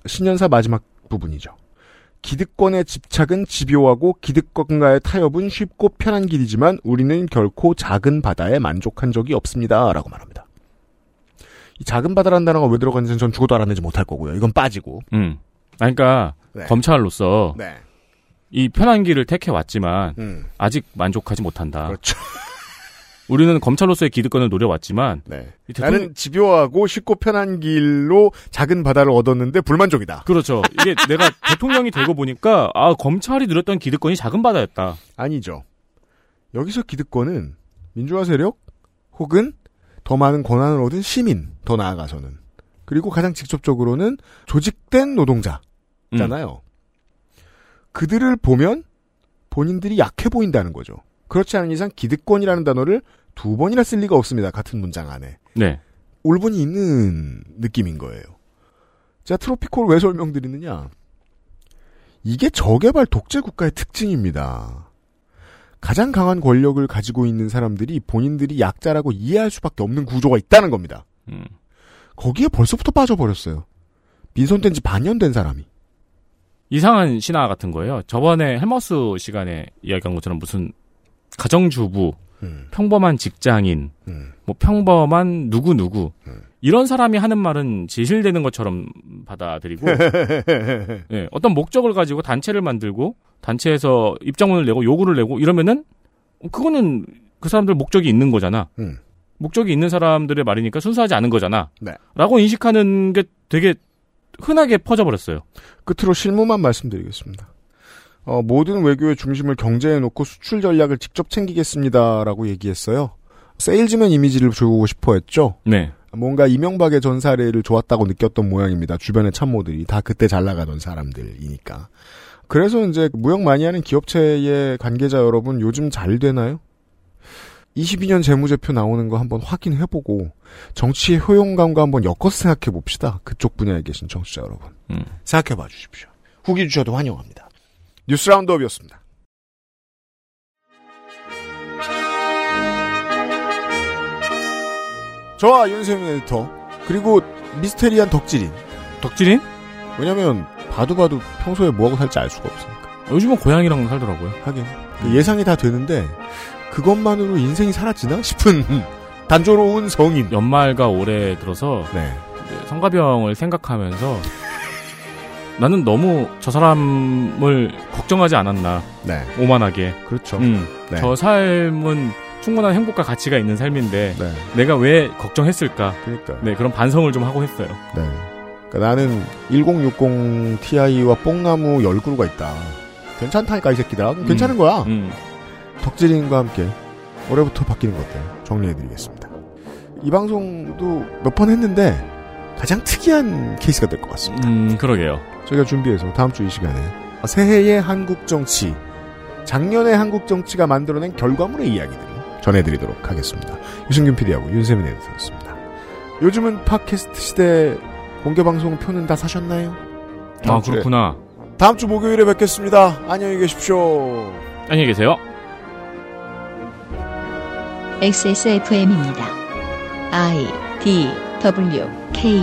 신년사 마지막 부분이죠. 기득권의 집착은 집요하고 기득권과의 타협은 쉽고 편한 길이지만 우리는 결코 작은 바다에 만족한 적이 없습니다. 라고 말합니다. 이 작은 바다라는 단어가 왜 들어갔는지는 전 죽어도 알아내지 못할 거고요. 이건 빠지고. 음. 그러니까 네. 검찰로서 네. 이 편한 길을 택해 왔지만 음. 아직 만족하지 못한다. 그렇죠. 우리는 검찰로서의 기득권을 노려왔지만 네. 이 대통령- 나는 집요하고 쉽고 편한 길로 작은 바다를 얻었는데 불만족이다. 그렇죠. 이게 내가 대통령이 되고 보니까 아 검찰이 누렸던 기득권이 작은 바다였다. 아니죠. 여기서 기득권은 민주화 세력 혹은 더 많은 권한을 얻은 시민 더 나아가서는 그리고 가장 직접적으로는 조직된 노동자잖아요. 그들을 보면 본인들이 약해 보인다는 거죠. 그렇지 않은 이상 기득권이라는 단어를 두 번이나 쓸 리가 없습니다. 같은 문장 안에. 네. 올분이 있는 느낌인 거예요. 제가 트로피콜 왜 설명드리느냐. 이게 저개발 독재 국가의 특징입니다. 가장 강한 권력을 가지고 있는 사람들이 본인들이 약자라고 이해할 수밖에 없는 구조가 있다는 겁니다. 음. 거기에 벌써부터 빠져버렸어요. 민선된 지 반년 된 사람이. 이상한 신화 같은 거예요. 저번에 헬마우스 시간에 이야기한 것처럼 무슨 가정주부, 음. 평범한 직장인, 뭐 평범한 누구 누구 이런 사람이 하는 말은 진실되는 것처럼 받아들이고 예, 어떤 목적을 가지고 단체를 만들고 단체에서 입장문을 내고 요구를 내고 이러면은 그거는 그 사람들 목적이 있는 거잖아. 음. 목적이 있는 사람들의 말이니까 순수하지 않은 거잖아. 네. 라고 인식하는 게 되게 흔하게 퍼져버렸어요. 끝으로 실무만 말씀드리겠습니다. 어, 모든 외교의 중심을 경제에 놓고 수출 전략을 직접 챙기겠습니다라고 얘기했어요. 세일즈맨 이미지를 주고 싶어 했죠. 네. 뭔가 이명박의 전 사례를 좋았다고 느꼈던 모양입니다. 주변의 참모들이 다 그때 잘 나가던 사람들이니까. 그래서 이제 무역 많이 하는 기업체의 관계자 여러분 요즘 잘 되나요? 22년 재무제표 나오는 거 한번 확인해보고 정치의 효용감과 한번 엮어서 생각해 봅시다. 그쪽 분야에 계신 정치자 여러분. 음. 생각해 봐 주십시오. 후기 주셔도 환영합니다. 뉴스 라운드업이었습니다. 저와 윤세민 에디터 그리고 미스테리한 덕질인 덕질인? 왜냐면 봐도 봐도 평소에 뭐하고 살지 알 수가 없으니까 요즘은 고양이랑 살더라고요. 하긴 그 예상이 다 되는데 그것만으로 인생이 사라지나 싶은 단조로운 성인 연말과 올해 들어서 네. 성가병을 생각하면서 나는 너무 저 사람을 걱정하지 않았나. 네. 오만하게. 그렇죠. 음, 네. 저 삶은 충분한 행복과 가치가 있는 삶인데 네. 내가 왜 걱정했을까? 그러니까. 네 그런 반성을 좀 하고 했어요. 네. 그러니까 나는 1060 Ti와 뽕나무 10그루가 있다. 괜찮다니까 이 새끼들아. 그럼 괜찮은 거야. 음. 덕질인과 함께 올해부터 바뀌는 것들 정리해드리겠습니다. 이 방송도 몇 번 했는데 가장 특이한 케이스가 될 것 같습니다. 음, 그러게요. 저희가 준비해서 다음 주 이 시간에 새해의 한국 정치, 작년의 한국 정치가 만들어낸 결과물의 이야기들을 전해드리도록 하겠습니다. 유승균 PD하고 윤세민 에디터였습니다. 요즘은 팟캐스트 시대 공개방송 표는 다 사셨나요? 아 그렇구나. 다음 주 목요일에 뵙겠습니다. 안녕히 계십시오. 안녕히 계세요. XSFM입니다. I D W K